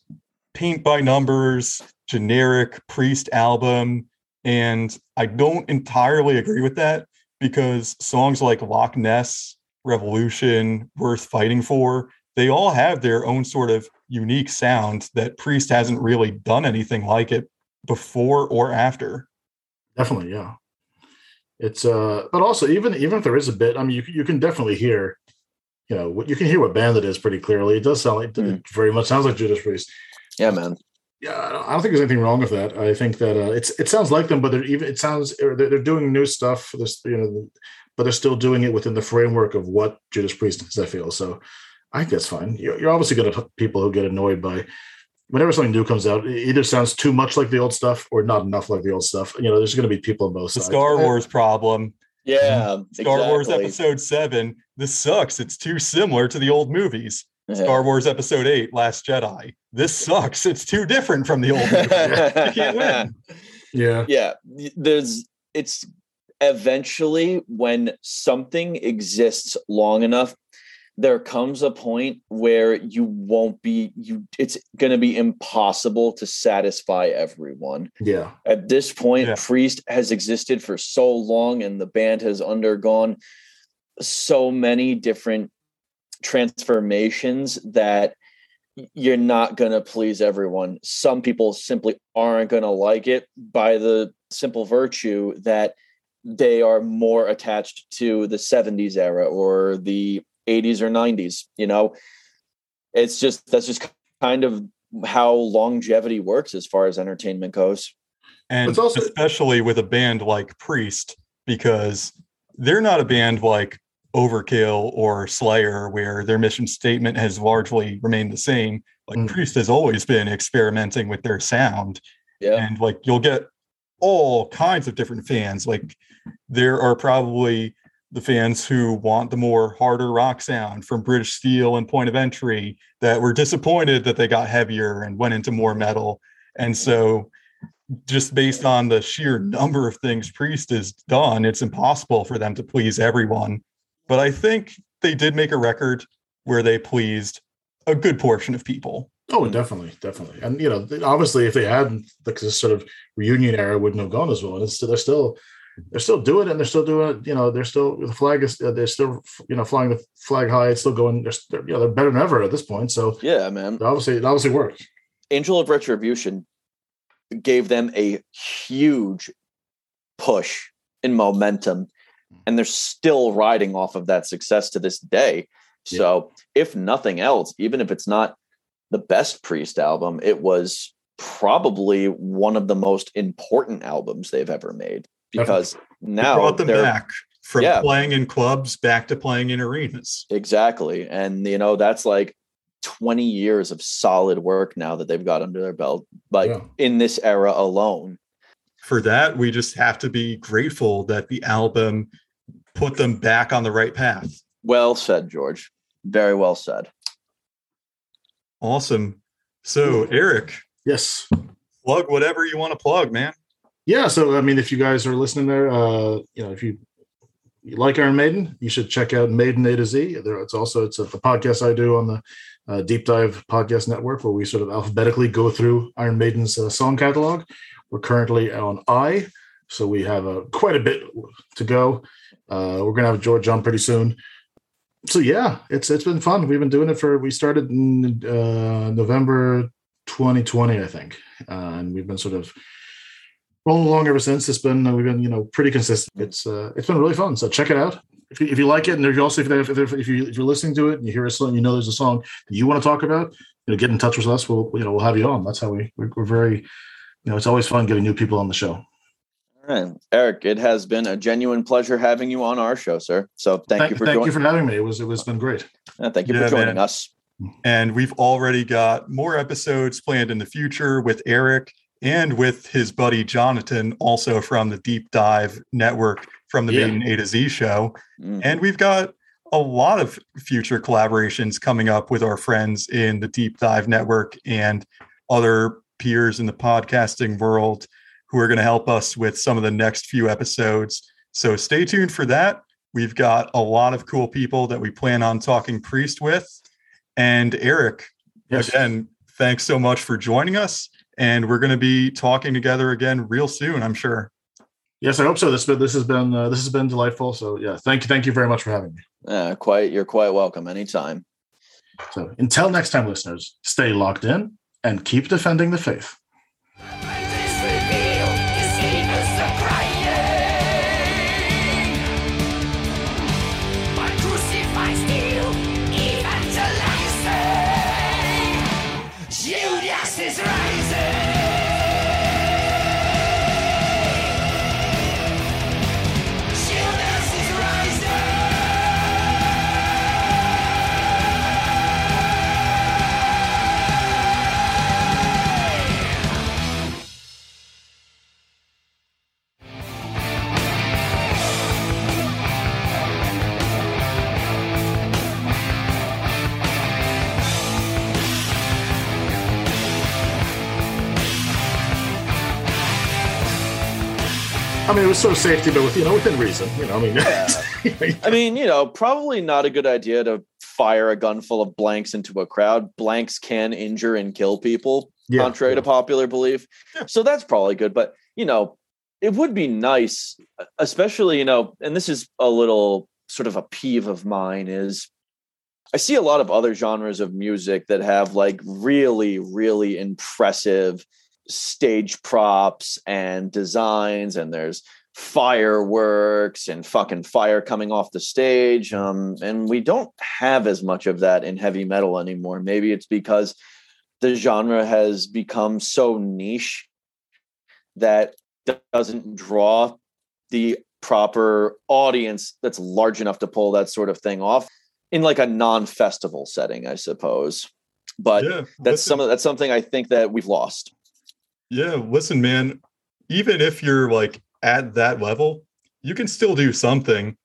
paint by numbers, generic priest album. And I don't entirely agree with that because songs like Loch Ness, Revolution, Worth Fighting For, they all have their own sort of unique sound that Priest hasn't really done anything like it before or after. Definitely, yeah. It's uh, but also even even if there is a bit, I mean, you can- you can definitely hear, you know, what you can hear what band it is pretty clearly. It does sound like Mm. it very much sounds like Judas Priest. Yeah, man. Yeah, I don't, think there's anything wrong with that. I think that uh, it's it sounds like them, but they're even it sounds they're, they're doing new stuff. for This you know, but they're still doing it within the framework of what Judas Priest is. I feel so. I think that's fine. You're, you're obviously going to have people who get annoyed by whenever something new comes out. It either sounds too much like the old stuff or not enough like the old stuff. You know, there's going to be people on both The sides. Star uh, Wars problem. Yeah. Star Wars. Episode 7. This sucks. It's too similar to the old movies. Yeah. Star Wars Episode 8, Last Jedi. This sucks. It's too different from the old movie. you can't win. Yeah, yeah there's it's eventually when something exists long enough there comes a point where you won't be you it's going to be impossible to satisfy everyone yeah. at this point Yeah. priest has existed for so long and the band has undergone so many different transformations that you're not going to please everyone some people simply aren't going to like it by the simple virtue that they are more attached to the 70s era or the 80s or 90s you know it's just that's just kind of how longevity works as far as entertainment goes And It's also- especially with a band like Priest, because they're not a band like Overkill or Slayer, where their mission statement has largely remained the same. Like Mm. Priest has always been experimenting with their sound. yeah and like you'll get all kinds of different fans like there are probably the fans who want the more harder rock sound from British Steel and Point of Entry that were disappointed that they got heavier and went into more metal. And so, just based on the sheer number of things Priest has done, it's impossible for them to please everyone. But I think they did make a record where they pleased a good portion of people. Oh, definitely, definitely. And you know, obviously, if they hadn't, like this sort of reunion era wouldn't have gone as well. And it's they're still, they're still doing it, and they're still doing it. You know, they're still the flag is, uh, they're still, you know, flying the flag high. It's still going. They're, they're, you know, they're better than ever at this point. So Yeah, man. obviously, it obviously worked. Angel of Retribution gave them a huge push in momentum, and they're still riding off of that success to this day. Yeah. So, if nothing else, even if it's not the best Priest album, it was probably one of the most important albums they've ever made because It now brought them they're back from Yeah. playing in clubs back to playing in arenas. Exactly. And you know, that's like 20 years of solid work now that they've got under their belt, like Yeah. in this era alone. For that, we just have to be grateful that the album put them back on the right path. Well said, George. Very well said. Awesome. So, Eric, Yes. plug whatever you want to plug, man. Yeah. So I mean, if you guys are listening there, uh, you know, if you you like Iron Maiden, you should check out Maiden A to Z. There, it's also it's a, the podcast I do on the uh, Deep Dive Podcast Network, where we sort of alphabetically go through Iron Maiden's uh, song catalog. We're currently on I, so we have uh, quite a bit to go. Uh, we're gonna have George on pretty soon. So yeah, it's it's been fun. We've been doing it for we started in uh, November 2020, I think, uh, and we've been sort of rolling along ever since. It's been uh, we've been you know pretty consistent. It's uh, it's been really fun. So check it out if you, if you like it, and if you also if, if, if, if you if you're listening to it and you hear a song, you know there's a song that you want to talk about, you know, get in touch with us. We'll you know we'll have you on. That's how we we're, we're very you know it's always fun getting new people on the show. All right. Eric, it has been a genuine pleasure having you on our show, sir. So thank, you for thank joining. you for having me. It was it was been great. Uh, thank you Yeah, for joining man. us. And we've already got more episodes planned in the future with Eric and with his buddy Jonathan, also from the Deep Dive Network from the Yeah. Maiden A to Z show. Mhm. And we've got a lot of future collaborations coming up with our friends in the Deep Dive Network and other peers in the podcasting world who are going to help us with some of the next few episodes. So stay tuned for that. We've got a lot of cool people that we plan on talking priest with. And Eric, Yes. again, thanks so much for joining us. And we're going to be talking together again real soon, I'm sure. Yes, I hope so. This been this has been uh, this has been delightful. So yeah, thank you, thank you very much for having me. Uh, quite, you're quite welcome anytime. So until next time, listeners, stay locked in and keep defending the faith. I mean, it was sort of safety, but with you know within reason. You know, I mean, I mean, you know, probably not a good idea to fire a gun full of blanks into a crowd. Blanks can injure and kill people, yeah, contrary yeah. to popular belief. Yeah. So that's probably good. But, you know, it would be nice, especially, you know, and this is a little sort of a peeve of mine is I see a lot of other genres of music that have like really, really impressive stage props and designs, and there's fireworks and fucking fire coming off the stage. Um, and we don't have as much of that in heavy metal anymore. Maybe it's because the genre has become so niche that doesn't draw the proper audience that's large enough to pull that sort of thing off in like a non-festival setting, I suppose. But yeah, that's some of that's something I think that we've lost. Yeah, listen, man, even if you're like at that level, you can still do something.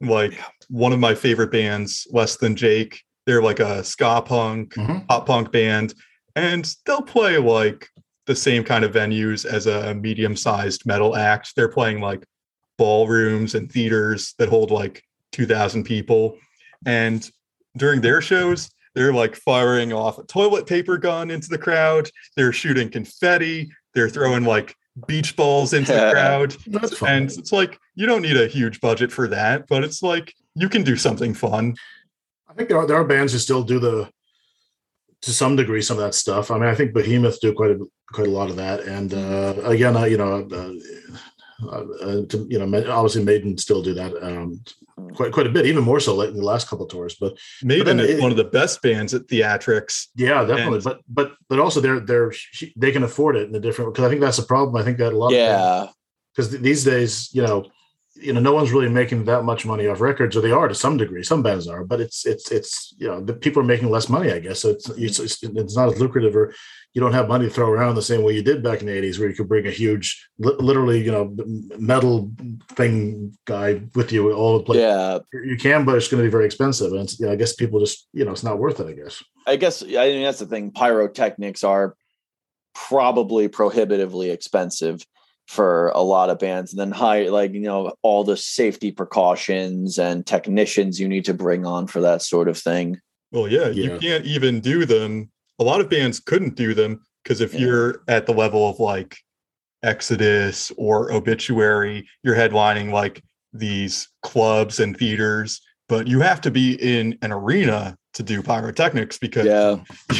Like one of my favorite bands, Less Than Jake. They're like a ska punk, Mhm. pop punk band, and they'll play like the same kind of venues as a medium sized metal act. They're playing like ballrooms and theaters that hold like 2,000 people. And during their shows, they're like firing off a toilet paper gun into the crowd. They're shooting confetti. They're throwing like beach balls into the crowd. That's fun. And it's like, you don't need a huge budget for that, but it's like, you can do something fun. I think there are there are bands who still do the to some degree some of that stuff. I mean, I think Behemoth do quite a quite a lot of that. And uh, again, uh, you know, uh, uh, uh, to, you know, obviously Maiden still do that um, quite quite a bit, even more so late in the last couple of tours. But Maiden then is it- one of the best bands at theatrics. yeah, definitely. And- but but but also they're they're they can afford it in a different because I think that's the problem. I think that a lot Yeah. because these days, you know, you know, no one's really making that much money off records, or they are to some degree. Some bands are, but it's it's it's you know, the people are making less money, I guess. So it's mm-hmm. it's, it's, it's not as lucrative, or you don't have money to throw around the same way you did back in the '80s, where you could bring a huge, literally, you know, metal thing guy with you all the place. Yeah. You can, but it's going to be very expensive, and it's, you know, I guess people just, you know, it's not worth it. I guess. I guess I mean that's the thing. Pyrotechnics are probably prohibitively expensive for a lot of bands. And then high like you know, all the safety precautions and technicians you need to bring on for that sort of thing. Well, yeah, Yeah. you can't even do them. A lot of bands couldn't do them because if Yeah. you're at the level of like Exodus or Obituary, you're headlining like these clubs and theaters, but you have to be in an arena to do pyrotechnics because Yeah.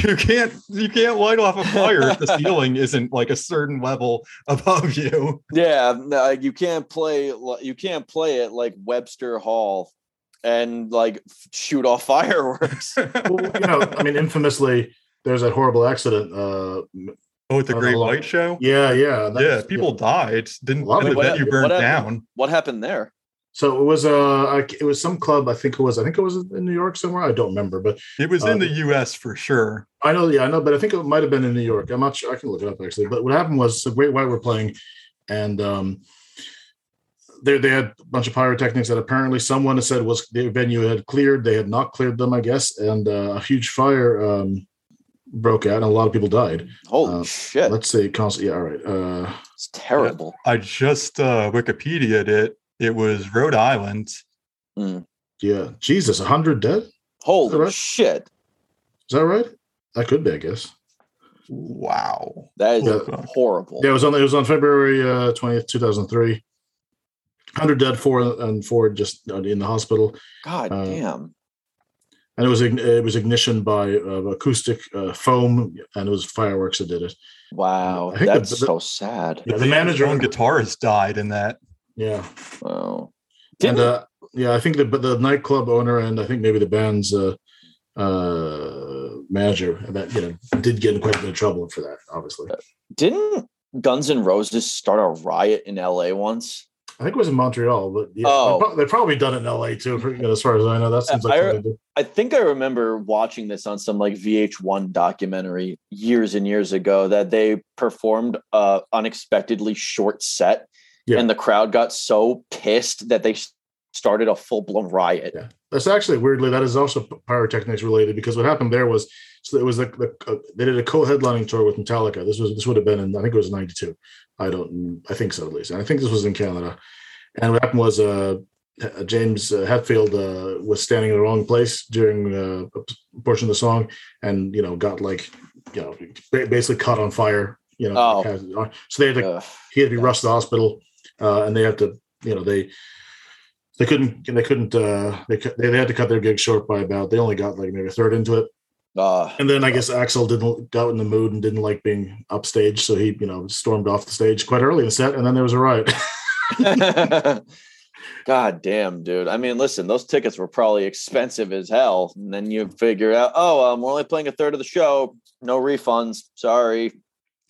you can't you can't light off a fire if the ceiling isn't like a certain level above you. Yeah, no, you can't play you can't play it like Webster Hall and like shoot off fireworks. Well, you know, I mean, infamously, there's that horrible accident. Uh, Oh, with the Great. White Show. yeah, yeah, Yeah, was- people died. Didn't A lot of and the venue burned what down. what happened there? So it was uh it was some club I think it was I think it was in New York somewhere I don't remember but It was Uh, in the U.S. for sure. I know yeah I know but I think it might have been in New York I'm not sure I can look it up actually but what happened was the Great White were playing and um they they had a bunch of pyrotechnics that apparently someone had said was the venue had cleared they had not cleared them I guess and uh, a huge fire um broke out and a lot of people died Holy Uh, shit. let's say const- yeah all right uh It's terrible. I just uh, Wikipedia'd it. It was Rhode Island. yeah Jesus a hundred dead is Holy right? shit. Is that right that could be I guess Wow. That is Yeah. horrible. Yeah, it was on. It was on February uh, twentieth, two thousand three. Hundred dead, four and four just uh, in the hospital, God uh, damn. and it was it was ignition by uh, acoustic uh, foam, and it was fireworks that did it. Wow. I think That's the- so sad. Yeah, the band's manager- own guitarist died in that. Yeah, Wow. and Didn't, uh, yeah, I think the the nightclub owner and I think maybe the band's uh, uh, manager that you know did get in quite a bit of trouble for that. Obviously, didn't Guns N' Roses start a riot in LA once? I think it was in Montreal, but yeah, Oh. they've probably done it in L.A. too. for- you know, As far as I know, that seems like I- something they do. I think I remember watching this on some like VH1 documentary years and years ago that they performed a unexpectedly short set Yeah. and the crowd got so pissed that they started a full-blown riot. Yeah, that's actually weirdly that is also pyrotechnics related because what happened there was so it was the, the uh, they did a co-headlining tour with Metallica. This was this would have been in I think it was '92. I don't I think so at least. And I think this was in Canada. And what happened was uh, James uh, Hetfield uh, was standing in the wrong place during uh, a portion of the song, and you know got like you know basically caught on fire. You know, Oh. so they had to he had to be rushed to the hospital, uh, and they had to, you know, they they couldn't they couldn't uh, they they had to cut their gig short by about they only got like maybe a third into it, Uh, and then I guess Axl didn't got in the mood and didn't like being upstage, so he you know stormed off the stage quite early in the set, and then there was a riot. God damn, dude. I mean, listen, those tickets were probably expensive as hell. And then you figure out, oh, um, we're only playing a third of the show. No refunds. Sorry.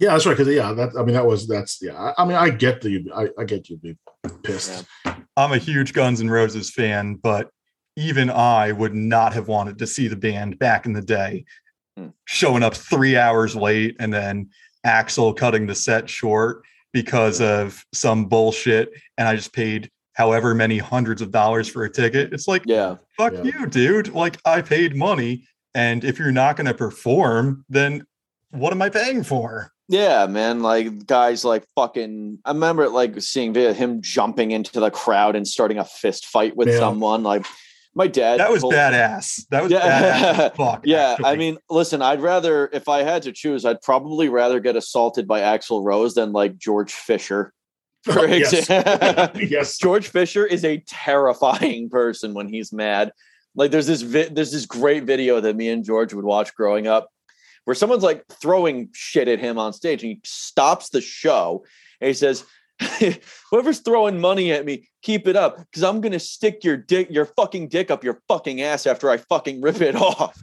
Yeah, that's right. Because yeah, that I mean that was that's yeah. I, I mean I get the I, I get you'd be pissed. I'm a huge Guns N' Roses fan, but even I would not have wanted to see the band back in the day Hmm. showing up three hours late and then Axl cutting the set short because of some bullshit. And I just paid however many hundreds of dollars for a ticket. It's like, Yeah. fuck Yeah. you, dude. Like I paid money. And if you're not going to perform, then what am I paying for? Yeah, man. Like guys like fucking I remember like seeing him jumping into the crowd and starting a fist fight with Yeah. someone. Like my dad That was told- badass. That was Yeah. badass. Fuck. Yeah, I mean, listen, I'd rather if I had to choose, I'd probably rather get assaulted by Axl Rose than like George Fisher. For oh, yes. yes. George Fisher is a terrifying person when he's mad. Like there's this vi- there's this great video that me and George would watch growing up where someone's like throwing shit at him on stage and he stops the show and he says whoever's throwing money at me keep it up cuz I'm to stick your dick your fucking dick up your fucking ass after I fucking rip it off.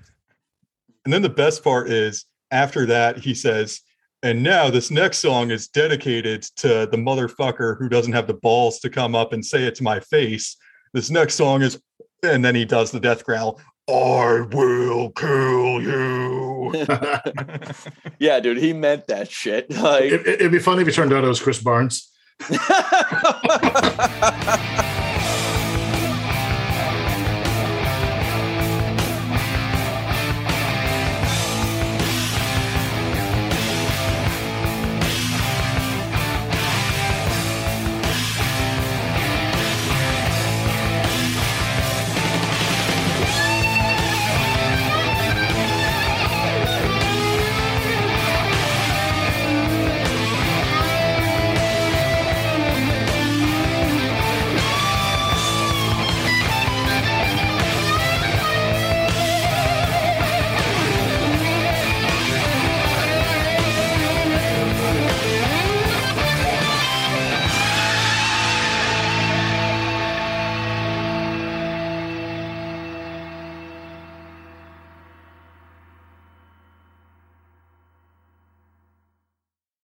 And then the best part is after that, he says, and now this next song is dedicated to the motherfucker who doesn't have the balls to come up and say it to my face. This next song is, and then he does the death growl, I will kill you. yeah, dude, he meant that shit. Like It, it'd be funny if it turned out it was Chris Barnes.